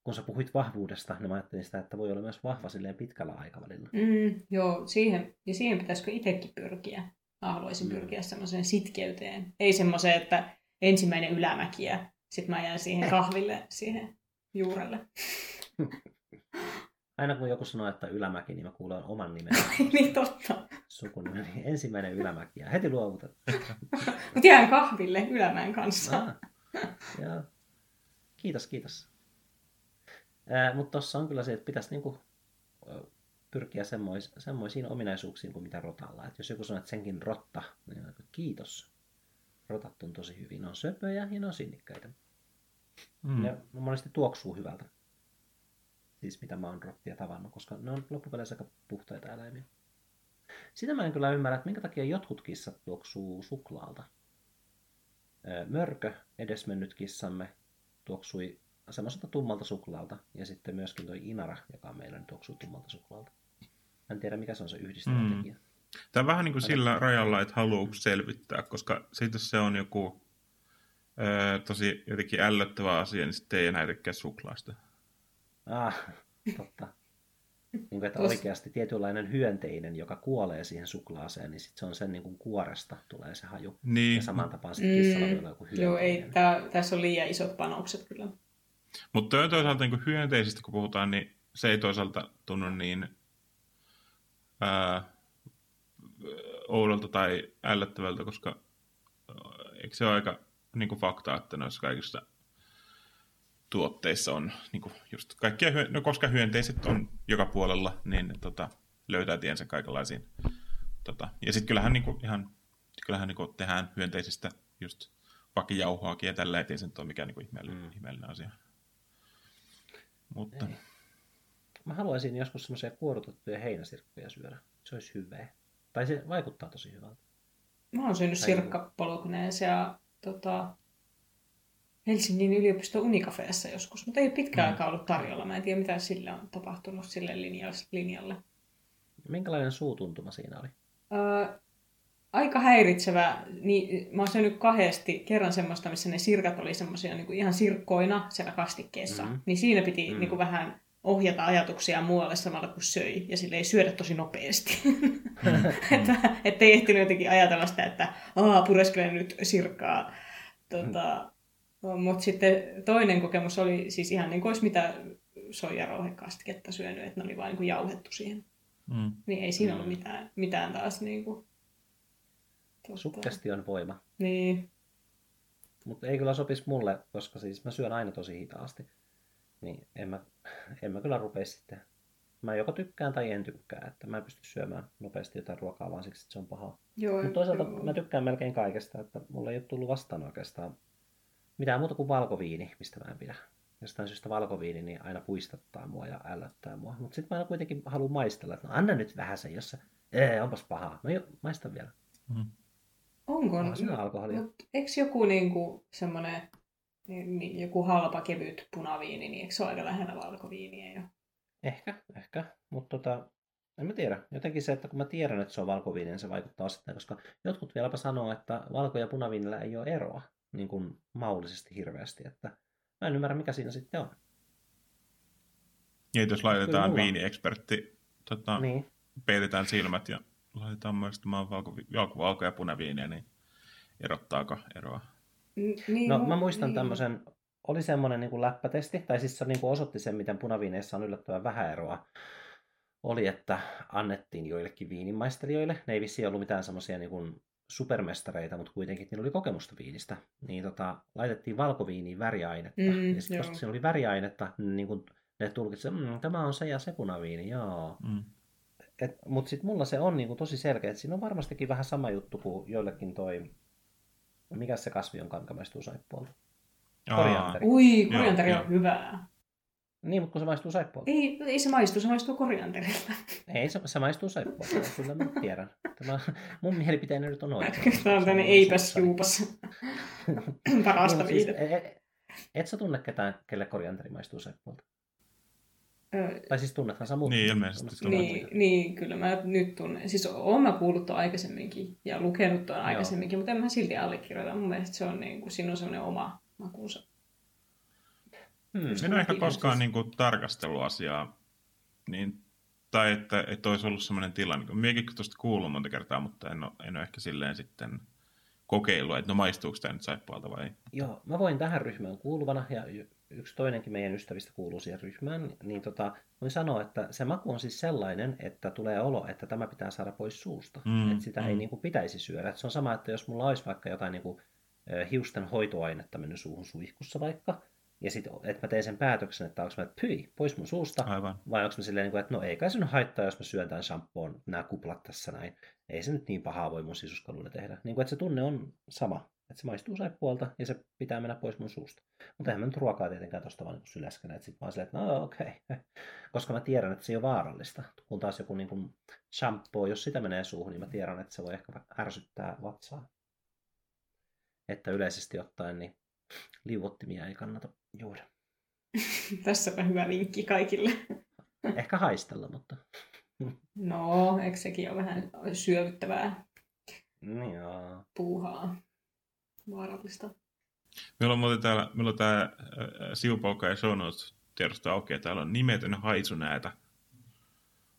Niin kun sä puhuit vahvuudesta, niin mä ajattelin sitä, että voi olla myös vahva silleen pitkällä aikavälillä. Mm, joo, siihen, ja siihen pitäisikö itsekin pyrkiä. Mä haluaisin mm. pyrkiä semmoiseen sitkeyteen. Ei semmoiseen, että ensimmäinen ylämäki ja sitten mä jään siihen kahville, siihen juurelle. Aina kun joku sanoo, että ylämäki, niin mä kuulen oman nimen. niin totta. Sukunimeni. Ensimmäinen ylämäki ja heti luovutat. Mutta jään kahville ylämään kanssa. Ah, joo. Kiitos, kiitos. Mutta tuossa on kyllä se, että pitäisi niinku pyrkiä semmois, semmoisiin ominaisuuksiin kuin mitä rotalla. Et jos joku sanoo, että senkin rotta, niin on, kiitos. Rotat on tosi hyvin. Ne on söpöjä ja ne on sinnikkäitä. Mm. Ne monesti tuoksuu hyvältä. Siis mitä mä oon rottia tavannut, koska ne on loppupeleissä aika puhtaita eläimiä. Sitä mä en kyllä ymmärrä, että minkä takia jotkut kissat tuoksuu suklaalta. Mörkö, edesmennyt kissamme, tuoksui semmoiselta tummalta suklaalta. Ja sitten myöskin toi Inara, joka on meillä nyt tuoksuu tummalta suklaalta. En tiedä, mikä se on se yhdistävä mm. tekijä. Tämä on vähän niin kuin sillä rajalla, että haluaa selvittää, koska sitten se on joku öö, tosi jotenkin ällöttävä asia, niin sitten ei enää tykkää suklaasta. Ah, totta. niin kuin, että oikeasti tietynlainen hyönteinen, joka kuolee siihen suklaaseen, niin sit se on sen niin kuin kuoresta tulee se haju. Niin. Ja saman tapaan sitten kissalla mm. joku hyönteinen. Joo, ei, tää, tässä on liian isot panokset kyllä. Mutta toisaalta niin hyönteisistä, kun puhutaan, niin se ei toisaalta tunnu niin ää, oudolta tai ällöttävältä, koska eikö se ole aika niin kuin fakta, että noissa kaikissa tuotteissa on niin kuin just kaikkia, no koska hyönteiset on joka puolella, niin tota, löytää tiensä kaikenlaisiin. Tota, ja sitten kyllähän, niin kuin, ihan, kyllähän niin kuin tehdään hyönteisistä just vakijauhoakin ja tällä, ettei se nyt ole mikään niin kuin ihmeellinen, mm. ihmeellinen asia. Mutta... Ei. Mä haluaisin joskus semmoisia kuorutettuja heinäsirkkoja syödä. Se olisi hyvää. Tai se vaikuttaa tosi hyvältä. Mä oon syönyt ja tota, Helsingin yliopiston unikafeessa joskus, mutta ei pitkään mm. aikaa ollut tarjolla. Mä en tiedä, mitä sille on tapahtunut sille linjalle. Minkälainen suutuntuma siinä oli? Öö, aika häiritsevä. Niin, mä oon syönyt kahdesti kerran semmoista, missä ne sirkat oli semmoisia niin ihan sirkkoina siellä kastikkeessa. Mm-hmm. Niin siinä piti mm-hmm. niin kuin vähän ohjata ajatuksia muualle samalla kuin söi. Ja sille ei syödä tosi nopeasti. Mm-hmm. että ei ehtinyt jotenkin ajatella sitä, että Aa, pureskelen nyt sirkkaa. Tota, mm. Mutta sitten toinen kokemus oli siis ihan niin kuin olisi mitä soijarouhekastiketta syönyt, että ne oli vain niin kuin jauhettu siihen. Mm. Niin ei siinä ollut mitään, mitään taas niin kuin. Suggestion voima. Niin. Mutta ei kyllä sopisi mulle, koska siis mä syön aina tosi hitaasti. Niin en mä, en mä kyllä rupea sitten. Mä joko tykkään tai en tykkää, että mä en pysty syömään nopeasti jotain ruokaa vaan siksi, että se on paha. Mutta toisaalta joo. mä tykkään melkein kaikesta, että mulla ei ole tullut vastaan oikeastaan mitään muuta kuin valkoviini, mistä mä en pidä. Jostain syystä valkoviini niin aina puistattaa mua ja ällöttää mua. Mutta sitten mä aina kuitenkin haluan maistella, että no anna nyt vähän se, jos se, ee, onpas pahaa. No jo, maistan vielä. Mm. Onko? On siinä alkoholia. Mut, eikö joku niinku semmoinen niin, niin, joku halpa kevyt punaviini, niin eikö se ole aika lähellä valkoviiniä jo? Ehkä, ehkä. Mutta tota, en mä tiedä. Jotenkin se, että kun mä tiedän, että se on valkoviini, niin se vaikuttaa sitten, koska jotkut vieläpä sanoo, että valko- ja punaviinillä ei ole eroa niin kuin maullisesti hirveästi. Että mä en ymmärrä, mikä siinä sitten on. Ja jos laitetaan viiniekspertti, tota, niin. peitetään silmät ja laitetaan maistamaan valko, valko, valko ja punaviiniä, niin erottaako eroa? Niin, no mä muistan niin. tämmöisen, oli semmoinen niin kuin läppätesti, tai siis se niin kuin osoitti sen, miten punaviineissa on yllättävän vähän eroa. Oli, että annettiin joillekin viinimaistelijoille, ne ei vissi ollut mitään semmoisia niin kuin supermestareita, mutta kuitenkin niillä oli kokemusta viinistä, niin tota, laitettiin valkoviiniin väriainetta. Mm, ja sitten koska siinä oli väriainetta, niin kun ne tulkitsivat, että mmm, tämä on se ja se punaviini, joo. Mm. Mutta sitten mulla se on niinku tosi selkeä, että siinä on varmastikin vähän sama juttu kuin joillekin toi, mikä se kasvi on, kanka maistuu saippualta. Korianteri. Ui, korianteri on hyvää. Niin, mutta kun se maistuu saippualta. Ei, ei se maistu, se maistuu korianterilta. Ei, se, se maistuu saippualta, kyllä mä tiedän. Tämä, mun mielipiteeni nyt on oikein. Tämä on tämmöinen eipäs juupas. Parasta Niin, siis, viihdettä. et, et sä tunne ketään, kelle korianteri maistuu saippualta? Tai siis tunnethan sä muut. Niin, ilmeisesti tunnet. Niin, niin, kyllä mä nyt tunnen. Siis oon mä kuullut tuon aikaisemminkin ja lukenut tuon aikaisemminkin, mutta en mä silti allekirjoita. Mun mielestä se on niin kuin, siinä on semmoinen oma makuunsa. Hmm. En ole ehkä Siis- koskaan niin kuin, tarkastellut asiaa, niin, tai että, että olisi ollut sellainen tilanne. kun Miekin tuosta kuullut monta kertaa, mutta en ole, en ole ehkä silleen sitten kokeillut, että no maistuuko tämä nyt saippualta vai ei. Joo, mä voin tähän ryhmään kuuluvana, ja yksi toinenkin meidän ystävistä kuuluu siihen ryhmään, niin tota, voin sanoa, että se maku on siis sellainen, että tulee olo, että tämä pitää saada pois suusta. Mm, että sitä mm. ei niin kuin, pitäisi syödä. Et se on sama, että jos mulla olisi vaikka jotain niin kuin, hiusten hoitoainetta mennyt suuhun suihkussa vaikka, ja sitten, että mä teen sen päätöksen, että onko mä, että pyi, pois mun suusta, Aivan. vai onko mä silleen, niin kuin, että no ei kai se nyt haittaa, jos mä syön tämän shampoon, nämä kuplat tässä näin. Ei se nyt niin pahaa voi mun sisuskaluille tehdä. Niin kuin, että se tunne on sama. Että se maistuu saippualta ja se pitää mennä pois mun suusta. Mutta eihän mä nyt ruokaa tietenkään tosta vaan niin syläskänä. Että sit mä oon silleen, että no okei. Okay. Koska mä tiedän, että se ei ole vaarallista. Kun taas joku niin kuin shampoo, jos sitä menee suuhun, niin mä tiedän, että se voi ehkä ärsyttää vatsaa. Että yleisesti ottaen, niin liuottimia ei kannata juoda. Tässäpä hyvä vinkki kaikille. Ehkä haistella, mutta No, eikö sekin ole vähän syövyttävää niin joo. puuhaa? Vaarallista. Meillä on muuten täällä, meillä on tää äh, Siupauka ja Show Notes tiedosto auki, ja täällä on nimetön haisunäätä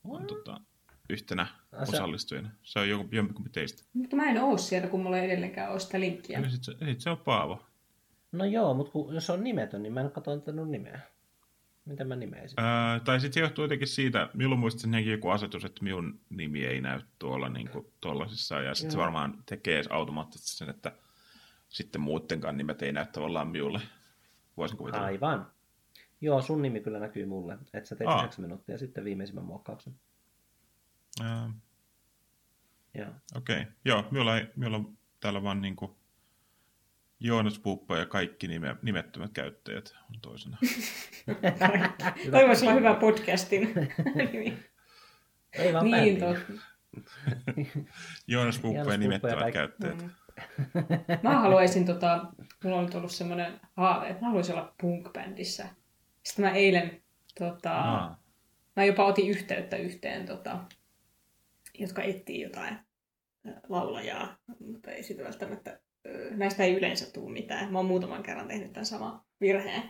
on tota, yhtenä se- osallistujana. Se on joku, jompikumpi teistä. Mutta mä en oo siellä, kun mulla ei edelleenkään ole sitä linkkiä. Eli sit se, sit se on Paavo. No joo, mutta kun, jos on nimetön, niin mä en katso antanut nimeä. Miten mä nimeisin? Ää, tai sitten se johtuu jotenkin siitä, minulla muistaakseni joku asetus, että minun nimi ei näy tuolla niin tuollaisissa, ja sitten se varmaan tekee automaattisesti sen, että sitten muuttenkaan nimet ei näy tavallaan minulle. Voisin kuvitella. Aivan. Joo, sun nimi kyllä näkyy mulle. Että sä teit Aa. 9 minuuttia sitten viimeisimmän muokkauksen. Ää, Joo. Okei, okay. joo, minulla, ei, minulla on täällä vaan niin kuin Joonas Puppa ja kaikki nime, nimettömät käyttäjät on toisena. Toi voisi olla hyvä podcastin nimi. Ei vaan niin. Joonas Puppa ja nimettömät käyttäjät. Mm. Mä haluaisin, tota, mulla on nyt ollut semmoinen haave, että mä haluaisin olla punk-bändissä. Sitten mä eilen, tota, mä jopa otin yhteyttä yhteen, tota, jotka etsii jotain laulajaa, mutta ei sitä välttämättä, näistä ei yleensä tule mitään. Mä oon muutaman kerran tehnyt tämän saman virheen,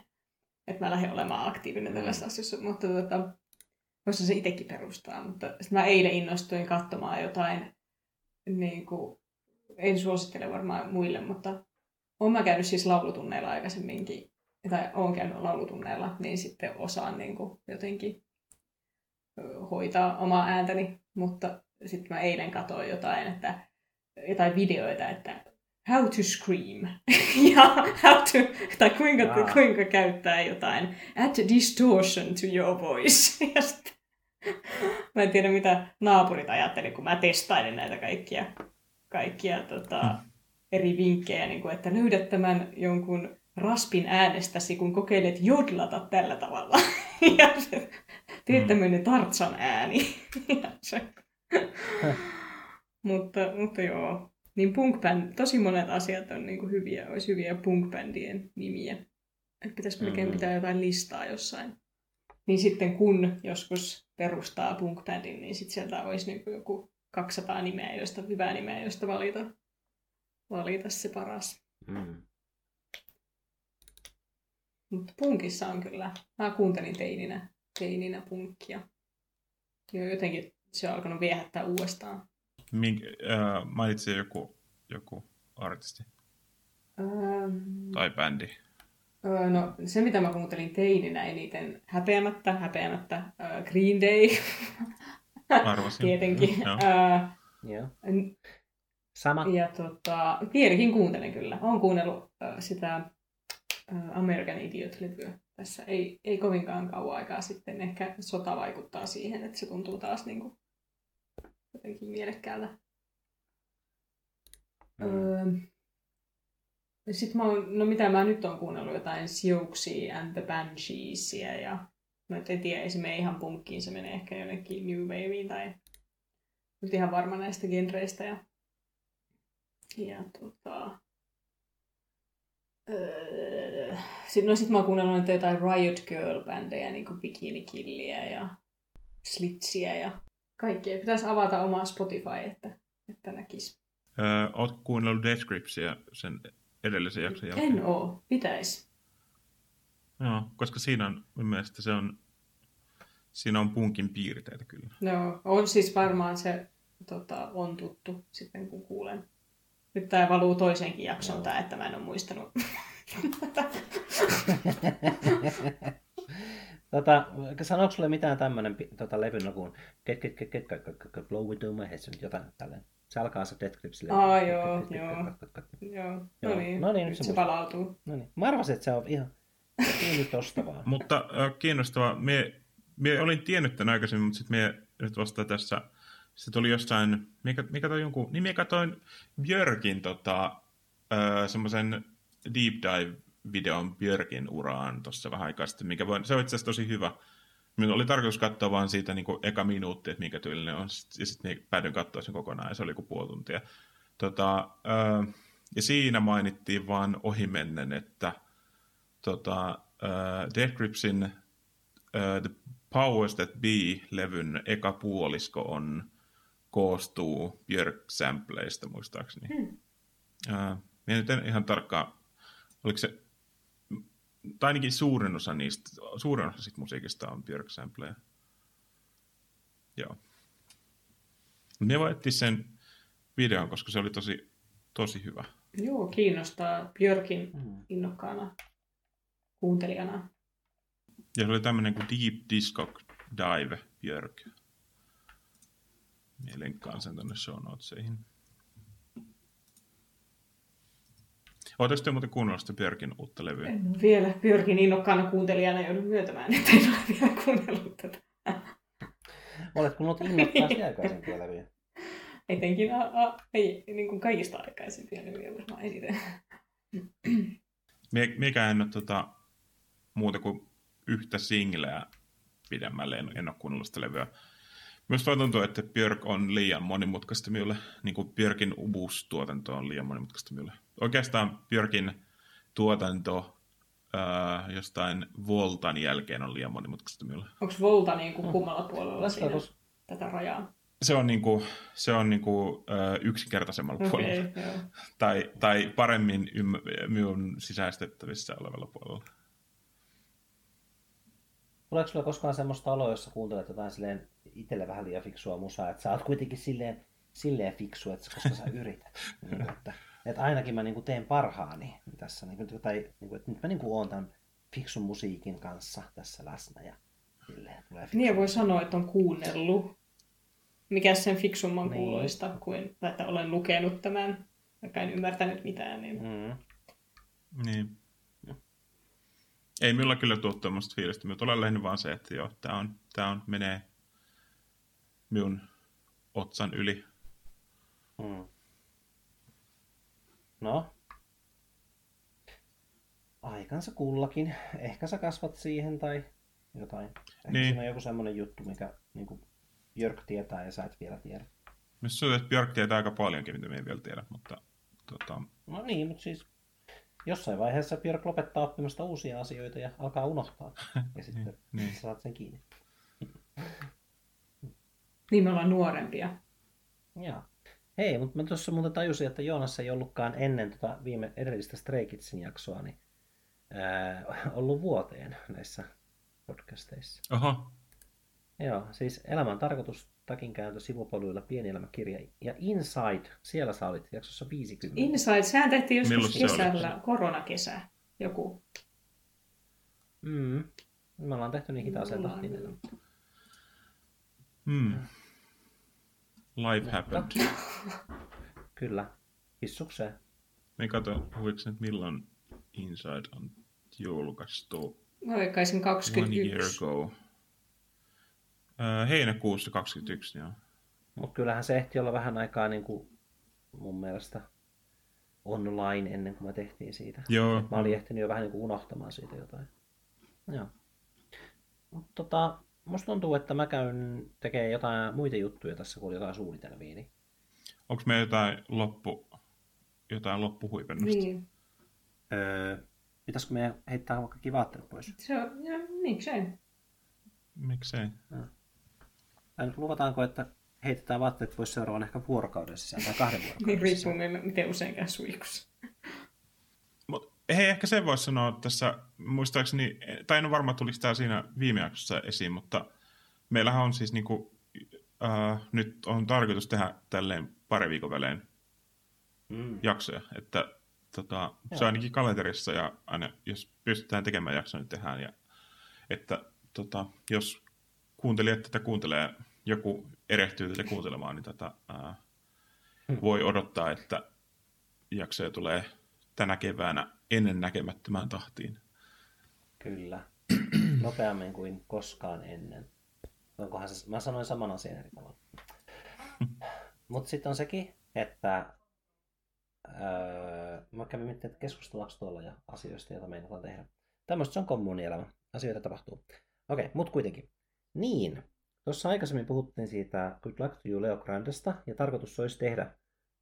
että mä lähden olemaan aktiivinen Mm. tällaisessa asiassa, mutta tota, voisin se itsekin perustaa, mutta sitten mä eilen innostuin katsomaan jotain, niin kuin, en suosittele varmaan muille, mutta olen mä käynyt siis laulutunneilla aikaisemminkin, tai olen käynyt laulutunneilla, niin sitten osaan niin kuin jotenkin hoitaa omaa ääntäni, mutta sitten mä eilen katsoin jotain, että jotain videoita, että how to scream ja how to, tai kuinka, Jaa. kuinka käyttää jotain add distortion to your voice. Ja sitten, mä en tiedä, mitä naapurit ajatteli, kun mä testailin näitä kaikkia, kaikkia tota, eri vinkkejä, niin kuin, että löydät tämän jonkun raspin äänestäsi, kun kokeilet jodlata tällä tavalla. ja se, teet Mm. tämmöinen tartsan ääni. se. mutta, mutta joo, niin punk tosi monet asiat on niin kuin hyviä, olisi hyviä punk-bändien nimiä. Et pitäisi melkein Mhm. pitää jotain listaa jossain. Niin sitten kun joskus perustaa punk niin sitten sieltä olisi niin kuin joku 200 nimeä, joista hyvää nimeä, josta valita, valita se paras. Mm. Mutta punkissa on kyllä, mä kuuntelin teininä, teininä punkkia. Ja jotenkin se on alkanut viehättää uudestaan. Mink, äh, mainitsi joku, joku artisti Öö, tai bändi. öö, no se mitä mä kuuntelin teininä eniten häpeämättä, häpeämättä öö, Green Day Arvasin. tietenkin. Mm, joo. öö, Joo. n- Sama. Ja tota, vieläkin kuuntelen kyllä. Olen kuunnellut sitä American Idiot-levyä. Tässä ei, ei kovinkaan kauan aikaa sitten. Ehkä sota vaikuttaa siihen, että se tuntuu taas niin kuin, jotenkin mielekkäältä. Mm. Öö, sitten mä oon, no mitä mä nyt oon kuunnellut, jotain Siouxsia and the Bansheesia ja no et en tiedä, ei se mene ihan punkkiin, se menee ehkä jonnekin New Waveen tai nyt ihan varma näistä genreistä ja, ja tota, öö, sit, no sit mä oon kuunnellut jotain Riot Girl-bändejä, niin kuin Bikini Killiä ja Slitsiä ja kaikkea. Pitäisi avata omaa Spotify, että, että näkisi. Öö, oot kuunnellut Death Gripsia sen edellisen jakson jälkeen? En oo, pitäisi. Joo, koska siinä on, mun mielestä se on, siinä on punkin piirteitä kyllä. Joo, on siis varmaan se tota, on tuttu sitten kun kuulen. Nyt tämä valuu toisenkin jakson tämä, että mä en ole muistanut. tota, sanoiko sulle mitään tämmöinen tota, levyn kuin Get, get, get, get, get, get, get, blow into my head, jotain tällainen. Se alkaa se Death Grips. Ah, joo, joo. joo. No niin, no niin nyt se, se palautuu. No niin. Mä arvasin, että se on ihan, tosta vaan. Mutta äh, kiinnostavaa, mie, mie olin tiennyt tämän aikaisemmin, mutta sitten mie nyt vasta tässä, se tuli jossain, mikä, mikä toi jonkun, niin mie katsoin Björkin tota, äh, semmoisen deep dive videon Björkin uraan tuossa vähän aikaa sitten, mikä voi, se on itse asiassa tosi hyvä. Minun oli tarkoitus katsoa vaan siitä niin kuin eka minuutti, että minkä tyylinen on, ja sitten päädyin katsoa sen kokonaan, ja se oli kuin puoli tuntia. Tota, äh, ja siinä mainittiin vaan ohimennen, että tota, uh, Death Gripsin uh, The Powers That Be-levyn eka puolisko on, koostuu Björk-sampleista muistaakseni. Hmm. Uh, minä nyt en ihan tarkkaan, oliko se, tai ainakin suurin osa niistä, suurin osa siitä musiikista on Björk-sampleja. Joo. Minä voin etsiä sen videon, koska se oli tosi, tosi hyvä. Joo, kiinnostaa Björkin Mm. innokkaana kuuntelijana. Ja se oli tämmöinen kuin Deep Disco Dive Björk. Mie linkkaan sen tonne show notesihin. Oletteko te muuten kuunnellut sitä Björkin uutta levyä? En vielä Björkin innokkaana kuuntelijana joudun myöntämään, että en ole vielä kuunnellut tätä. Olet kuunnellut innokkaasti aikaisempia levyjä. Etenkin a, a, ei, niin kuin kaikista aikaisempia levyjä varmaan eniten. Mie, mikä en ole tota, muuta kuin yhtä singleä pidemmälle, en, en ole kuunnellut sitä levyä. Myös vaan tuntuu, että Björk on liian monimutkaista minulle, niin kuin Björkin Ubus-tuotanto on liian monimutkaista minulle. Oikeastaan Björkin tuotanto ää, jostain Voltan jälkeen on liian monimutkaista minulle. Onko Volta niin kuin kummalla puolella siinä tos- tätä rajaa? Se on, niinku, se on niinku, ö, yksinkertaisemmalla Okei, puolella. okay, joo. Tai, tai paremmin ymm, minun sisäistettävissä olevalla puolella. Tuleeko sulla koskaan semmoista oloa, jossa kuuntelet jotain silleen itselle vähän liian fiksua musaa, että sä oot kuitenkin silleen, silleen fiksu, että koska sä yrität. niin kuin, että, että ainakin mä niin kuin teen parhaani tässä, niin kuin, tai niin kuin, että nyt mä niin kuin oon tämän fiksun musiikin kanssa tässä läsnä ja silleen tulee fiksu. Niin ja voi sanoa, että on kuunnellut. Mikä sen fiksumman Niin. kuuloista kuin että olen lukenut tämän, vaikka en ymmärtänyt mitään. Niin... Mm. Niin. Ei minulla kyllä tule tuommoista fiilistä. Minulla tulee lähinnä vaan se, että joo, tämä on, tää on, menee minun otsan yli. Mm. No. Aikansa kullakin. Ehkä sä kasvat siihen tai jotain. Ehkä Niin. siinä on joku semmoinen juttu, mikä niin kuin Jörg tietää ja sä et vielä tiedä. Myös se, että Björk tietää aika paljonkin, mitä me ei vielä tiedä, mutta tota, No niin, mutta siis jossain vaiheessa Björk lopettaa oppimasta uusia asioita ja alkaa unohtaa. Ja sitten niin. saat sen kiinni. niin me ollaan nuorempia. Joo. Hei, mutta mä tuossa muuten tajusin, että Joonas ei ollutkaan ennen tota viime edellistä Stray Kidsin jaksoa niin, ää, ollut vuoteen näissä podcasteissa. Oho, Joo, siis elämän tarkoitus, takinkääntö sivupoluilla, pieni elämäkirja ja Inside, siellä sä olit jaksossa 50. Inside, sehän tehtiin Milloin joskus se oli? kesällä, koronakesä, joku. Mm. Me ollaan tehty niin hitaaseen tahtiin. hmm. life happened. Kyllä. Hissukseen. Me kato, huviks nyt milloin Inside on julkaistu. Mä veikkaisin One year 21. ago. Öö, heinäkuussa 21, joo. Mutta kyllähän se ehti olla vähän aikaa niin kuin mun mielestä online ennen kuin me tehtiin siitä. Joo. Mä olin ehtinyt jo vähän niin kuin unohtamaan siitä jotain. Joo. Mut tota, musta tuntuu, että mä käyn tekemään jotain muita juttuja tässä, kun oli jotain suunnitelmia. Niin... Onko me jotain loppu, jotain loppuhuipennusta? Niin. Öö, pitäisikö meidän heittää vaikka kaikki vaatteet pois? Se on, ja, miksei. Miksei? Tai luvataanko, että heitetään vaatteet pois seuraavan ehkä vuorokauden sisään tai kahden vuorokauden Niin riippuu miten usein käy suihkussa. Mut, hei, ehkä sen voisi sanoa tässä, muistaakseni, tai en ole varma tuliko tämä siinä viime jaksossa esiin, mutta meillähän on siis niinku, äh, nyt on tarkoitus tehdä tälleen pari viikon välein Mm. jaksoja, että tota, se on ainakin kalenterissa ja aina, jos pystytään tekemään jakso, niin tehdään. Ja, että tota, jos kuuntelijat tätä kuuntelee, joku erehtyy tätä kuuntelemaan, niin tota, ää, Hmm. voi odottaa, että jaksoja tulee tänä keväänä ennen näkemättömään tahtiin. Kyllä. Nopeammin kuin koskaan ennen. Onkohan se, mä sanoin saman asian eri tavalla. Mutta sitten on sekin, että öö, mä kävin miettimään, että keskustellaanko tuolla ja asioista, joita meinataan tehdä. Tämmöistä se on kommunielämä. Asioita tapahtuu. Okei, mutta kuitenkin. Niin, tuossa aikaisemmin puhuttiin siitä Good Luck to You Leo Grandesta, ja tarkoitus olisi tehdä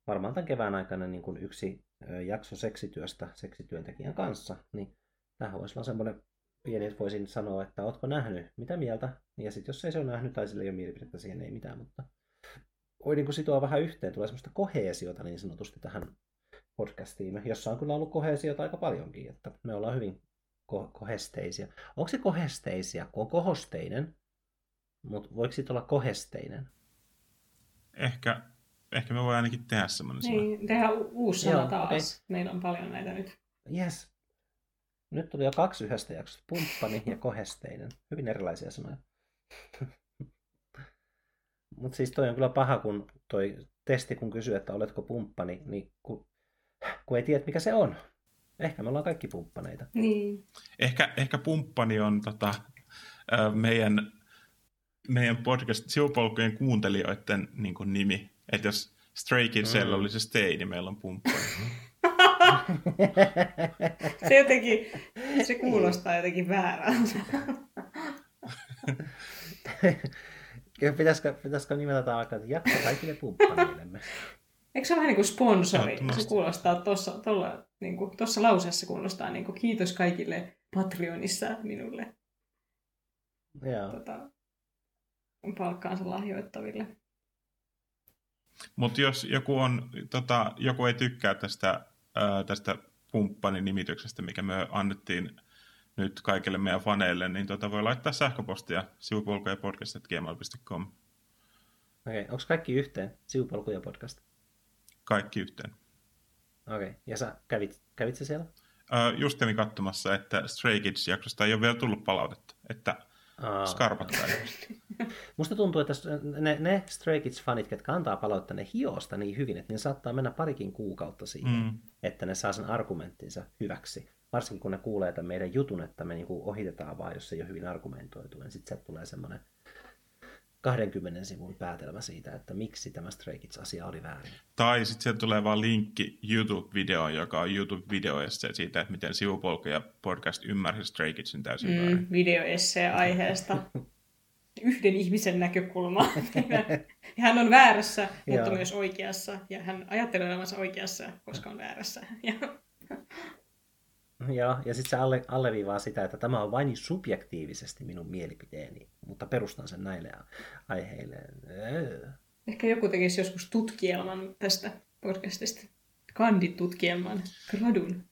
varmaan tämän kevään aikana niin kuin yksi jakso seksityöstä seksityöntekijän kanssa. Niin tämähän voisi olla semmoinen pieni, että voisin sanoa, että ootko nähnyt, mitä mieltä, ja sitten jos ei se ole nähnyt tai sillä ei ole mielipidettä siihen, ei mitään, mutta voi niin kuin sitoa vähän yhteen, tulee semmoista koheesiota niin sanotusti tähän podcastiin, jossa on kyllä ollut koheesiota aika paljonkin, että me ollaan hyvin ko- kohesteisia. Onko se kohesteisia, kun on kohosteinen, mutta voiko siitä olla kohesteinen? Ehkä, ehkä me voidaan ainakin tehdä semmoinen sana. Niin, tehdään u- uusi sana Joo, taas. okei. Meillä on paljon näitä nyt. Yes. Nyt tuli jo kaksi yhdestä jaksosta, pumppani ja kohesteinen. Hyvin erilaisia sanoja. Mutta siis toi on kyllä paha, kun toi testi kun kysyy, että oletko pumppani, niin kun, kun ei tiedä, mikä se on. Ehkä me ollaan kaikki pumppaneita. Niin. Ehkä, ehkä pumppani on tota, meidän, meidän podcast sivupolkujen kuuntelijoiden niin kuin nimi. Että jos Stray Kidsellä Mm. oli se stay, niin meillä on pumppani. Se jotenkin, se kuulostaa jotenkin väärältä. pitäisikö, pitäisikö nimetä tämä vaikka, että jakso kaikille pumppaneillemme? Eikö se ole vähän niin kuin sponsori? Se kuulostaa tuossa, tolla, niin kuin, tuossa lauseessa kuulostaa niin kuin, kiitos kaikille Patreonissa minulle Joo. tota, palkkaansa lahjoittaville. Mutta jos joku, on, tota, joku ei tykkää tästä, ää, tästä pumppanin nimityksestä, mikä me annettiin nyt kaikille meidän faneille, niin tota voi laittaa sähköpostia sivupolkuja podcast.gmail.com. Okei, okay. onko kaikki yhteen? Sivupolkuja podcast. Kaikki yhteen. Okei, okay. ja sä kävit, kävit sä siellä? Ää, just kävin katsomassa, että Stray Kids-jaksosta ei ole vielä tullut palautetta, että Aa, skarpat kai. Musta tuntuu, että ne, ne Stray Kids-fanit, jotka antaa palautetta, ne hiosta niin hyvin, että ne saattaa mennä parikin kuukautta siihen, mm. Että ne saa sen argumenttinsa hyväksi. Varsinkin kun ne kuulee tämän meidän jutun, että me niinku ohitetaan vaan, jos se ei ole hyvin argumentoitu. Niin sitten sieltä tulee semmoinen 20 sivun päätelmä siitä, että miksi tämä Stray Kids-asia oli väärin. Tai sitten sieltä tulee vaan linkki YouTube-videoon, joka on YouTube-videoessa siitä, että miten sivupolkuja podcast ymmärsi Stray Kidsin täysin mm. väärin. Videoessee aiheesta. Yhden ihmisen näkökulma. Hän on väärässä, mutta Joo. myös oikeassa. Ja hän ajattelee olevansa oikeassa, koska on väärässä. Ja, Joo, ja sitten se alle, alleviivaa sitä, että tämä on vain subjektiivisesti minun mielipiteeni, mutta perustan sen näille aiheille. Öö. ehkä joku tekisi joskus tutkielman tästä podcastista. Kanditutkielman, gradun.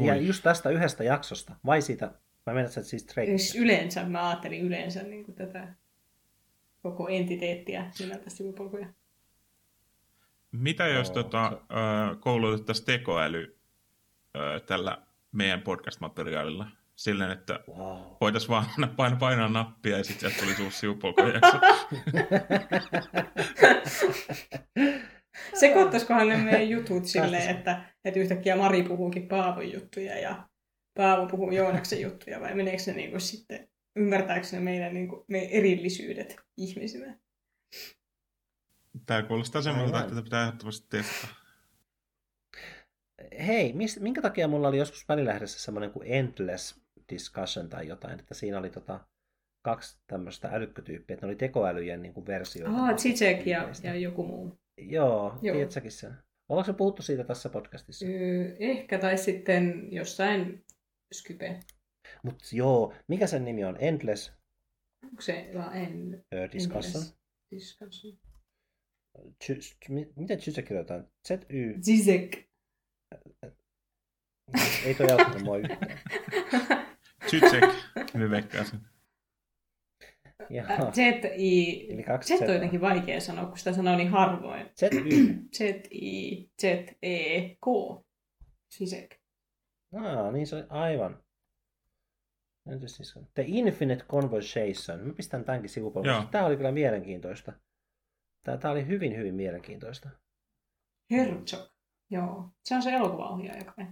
Ja just tästä yhdestä jaksosta, vai siitä, vai menet sä siis Siis Kidsistä? yleensä, mä ajattelin yleensä niin kuin tätä koko entiteettiä nimeltä sivupolkuja. Mitä jos Joo, tota, ö, koulutettaisiin tekoäly tällä meidän podcast-materiaalilla silleen, että Wow. voitaisiin vaan painaa, painaa nappia ja sitten sieltä tulisi uusi sivupolkujakso. Sekoittaisikohan ne meidän jutut silleen, että, että yhtäkkiä Mari puhuukin Paavon juttuja ja Paavo puhuu Joonaksen juttuja, vai meneekö ne niin kuin sitten, ymmärtääkö ne meidän niin kuin, meidän erillisyydet ihmisinä? Tämä kuulostaa semmoilta, että tätä pitää ehdottomasti testata. Hei, mis, minkä takia mulla oli joskus välilähdessä semmoinen kuin Endless Discussion tai jotain, että siinä oli tota, kaksi tämmöistä älykkötyyppiä, että ne oli tekoälyjen niin kuin versioita. Ah, Zizek ja, ja joku muu. Joo, Joo. tiedätkö sen? Ollaanko se puhuttu siitä tässä podcastissa? Öö, ehkä, tai sitten jossain Skype. Mutta joo, mikä sen nimi on? Endless? Onko se vaan en... Discussion? Discussion. Miten Zizek kirjoitetaan? Z-Y? Zizek. Ei toi auttanut mua yhtään. Zizek, me veikkaisin. Z-I... Z on jotenkin vaikea sanoa, kun sitä sanoo niin harvoin. Z-Y. Z-I, Z-E-K. Sisek. Ah, niin se on aivan. Siis The Infinite Conversation. Mä pistän tämänkin sivupuolelle. Tämä oli kyllä mielenkiintoista. Tämä, tämä oli hyvin, hyvin mielenkiintoista. Herzog. Joo. Se on se elokuvaohjaaja kai.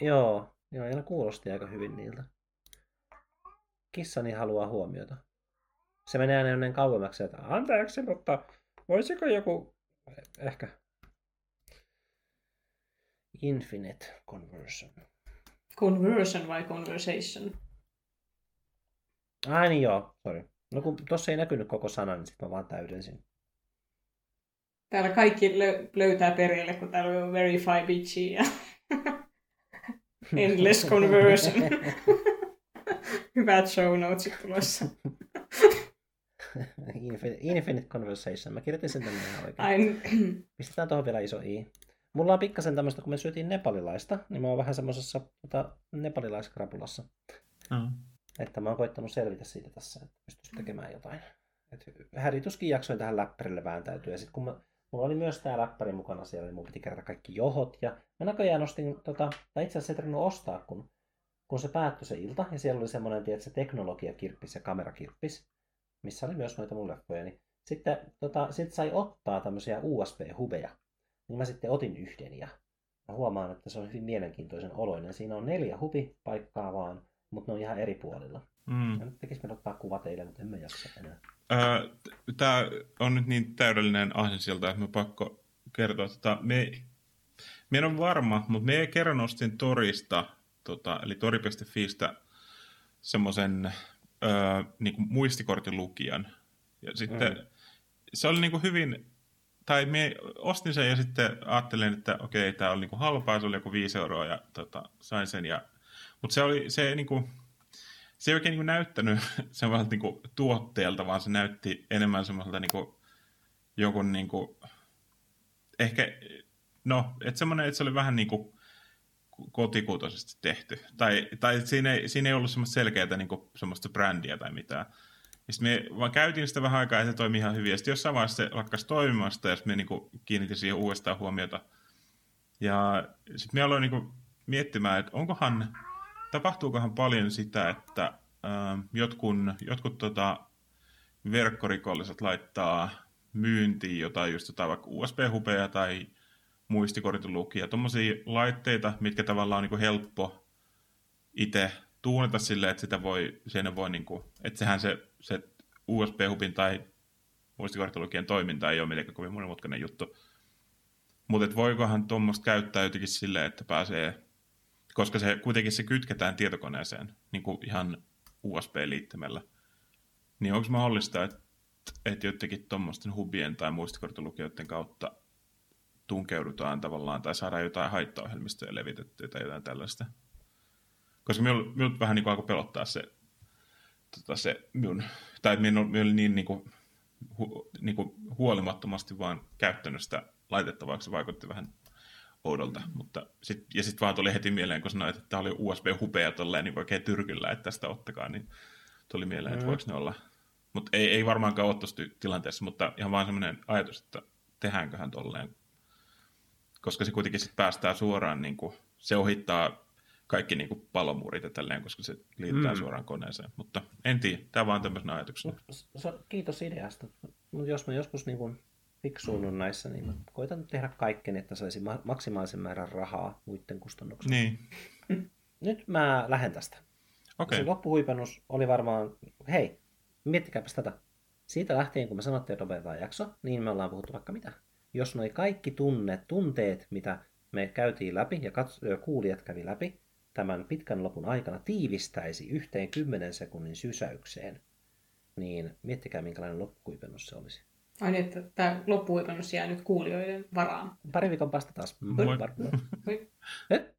Joo. Joo, ja ne kuulosti aika hyvin niiltä. Kissani haluaa huomiota. Se menee aina ennen kauemmaksi, että anteeksi, mutta voisiko joku ehkä Infinite Conversion. Conversion vai Conversation? Ai niin joo, sorry. No kun tossa ei näkynyt koko sana, niin sitten mä vaan täydensin. Täällä kaikki lö- löytää perille, kun täällä on Verify Bitchy ja Endless Conversion. Hyvät show notesit tulossa. Infinite Conversation. Mä kirjoitin sen tänne ihan oikein. Pistetään tuohon vielä iso i. Mulla on pikkasen tämmöistä, kun me syötiin nepalilaista, niin mä oon vähän semmoisessa tota, nepalilaiskrapulassa. Mm. Että mä oon koittanut selvitä siitä tässä, että pystyisi tekemään jotain. Et härituskin jaksoin tähän läppärille vääntäytyä. Ja sitten kun mä, mulla oli myös tämä läppäri mukana siellä, niin mun piti kerätä kaikki johot. Ja mä näköjään ostin, tota, tai itse asiassa ei ostaa, kun kun se päättyi se ilta, ja siellä oli semmoinen, tiedätkö, teknologiakirppis ja kamerakirppis, missä oli myös noita mun leffoja, niin sitten tota, sit sai ottaa tämmöisiä USB-hubeja. Niin mä sitten otin yhden ja mä huomaan, että se on hyvin mielenkiintoisen oloinen. Siinä on neljä hubipaikkaa vaan, mutta ne on ihan eri puolilla. Mm. Ja nyt tekisi me ottaa kuva teille, mutta emme jaksa enää. Öö, Tämä on nyt niin täydellinen sieltä, että mä pakko kertoa. Tota, me, me en ole varma, mutta me kerran ostin Torista tota, eli tori.fistä semmoisen niin muistikortin lukijan. Ja sitten mm. se oli niin kuin hyvin, tai me ostin sen ja sitten ajattelin, että okei, tämä oli niin kuin halpaa, se oli joku 5 euroa ja tota, sain sen. Ja, mutta se, oli, se, niin kuin, se ei oikein niin kuin näyttänyt semmoiselta niin kuin tuotteelta, vaan se näytti enemmän semmoiselta niin kuin, jonkun niin kuin, ehkä, no, että semmoinen, että se oli vähän niin kuin kotikutoisesti tehty. Tai, tai siinä, ei, siinä ei ollut semmoista selkeää niin semmoista brändiä tai mitään. Ja sitten me vaan käytiin sitä vähän aikaa ja se toimi ihan hyvin. Ja sitten jossain vaiheessa se lakkasi toimimasta ja sitten me niin kiinnitin siihen uudestaan huomiota. Ja sitten me aloin niin miettimään, että onkohan, tapahtuukohan paljon sitä, että äh, jotkut, jotkut tota, verkkorikolliset laittaa myyntiin jotain just jotain vaikka USB-hupeja tai muistikortin lukija, tuommoisia laitteita, mitkä tavallaan on niin helppo itse tuunata silleen, että sitä voi, voi niin kuin, että sehän se, se USB-hupin tai muistikorttilukijan toiminta ei ole mitenkään kovin monimutkainen juttu. Mutta voikohan tuommoista käyttää jotenkin silleen, että pääsee, koska se kuitenkin se kytketään tietokoneeseen niin kuin ihan USB-liittämällä. Niin onko mahdollista, että, että jotenkin tuommoisten hubien tai muistikorttilukijoiden kautta tunkeudutaan tavallaan tai saadaan jotain haittaohjelmistoja levitettyä tai jotain tällaista. Koska minut vähän niin kuin alkoi pelottaa se, tota se minun, tai minun, minun oli niin, niin, kuin, hu, niin kuin huolimattomasti vaan käyttänyt sitä laitettavaksi, se vaikutti vähän oudolta. Mutta sit, ja sitten vaan tuli heti mieleen, kun sanoit, että tämä oli USB-hupeja tolleen, niin oikein tyrkyllä, että tästä ottakaa, niin tuli mieleen, että mm. voiko ne olla. Mutta ei, ei varmaankaan ole tuossa tilanteessa, mutta ihan vaan semmoinen ajatus, että tehdäänköhän tolleen, koska se kuitenkin sit päästää suoraan, niin kuin, se ohittaa kaikki niin kuin palomuurit ja tälleen, koska se liittää mm. suoraan koneeseen. Mutta en tiedä, tämä vaan tämmöisenä ajatuksena. Kiitos ideasta. Jos mä joskus niin kuin fiksuunut näissä, niin mä koitan tehdä kaikkeni, että saisin ma- maksimaalisen määrän rahaa muiden kustannuksella. Niin, Nyt mä lähden tästä. okei. Se loppuhuipennus oli varmaan, hei, miettikääpäs tätä. Siitä lähtien, kun me sanottiin, että lopetetaan jakso, niin me ollaan puhuttu vaikka mitä. Jos noi kaikki tunnet, tunteet, mitä me käytiin läpi ja kats- ja kuulijat kävi läpi tämän pitkän lopun aikana tiivistäisi yhteen 10 sekunnin sysäykseen, niin miettikää minkälainen loppuhuipennus se olisi. Ai niin, että tämä loppuhuipennus jää nyt kuulijoiden varaan. Pari viikon päästä taas. Moi. Moi. Moi.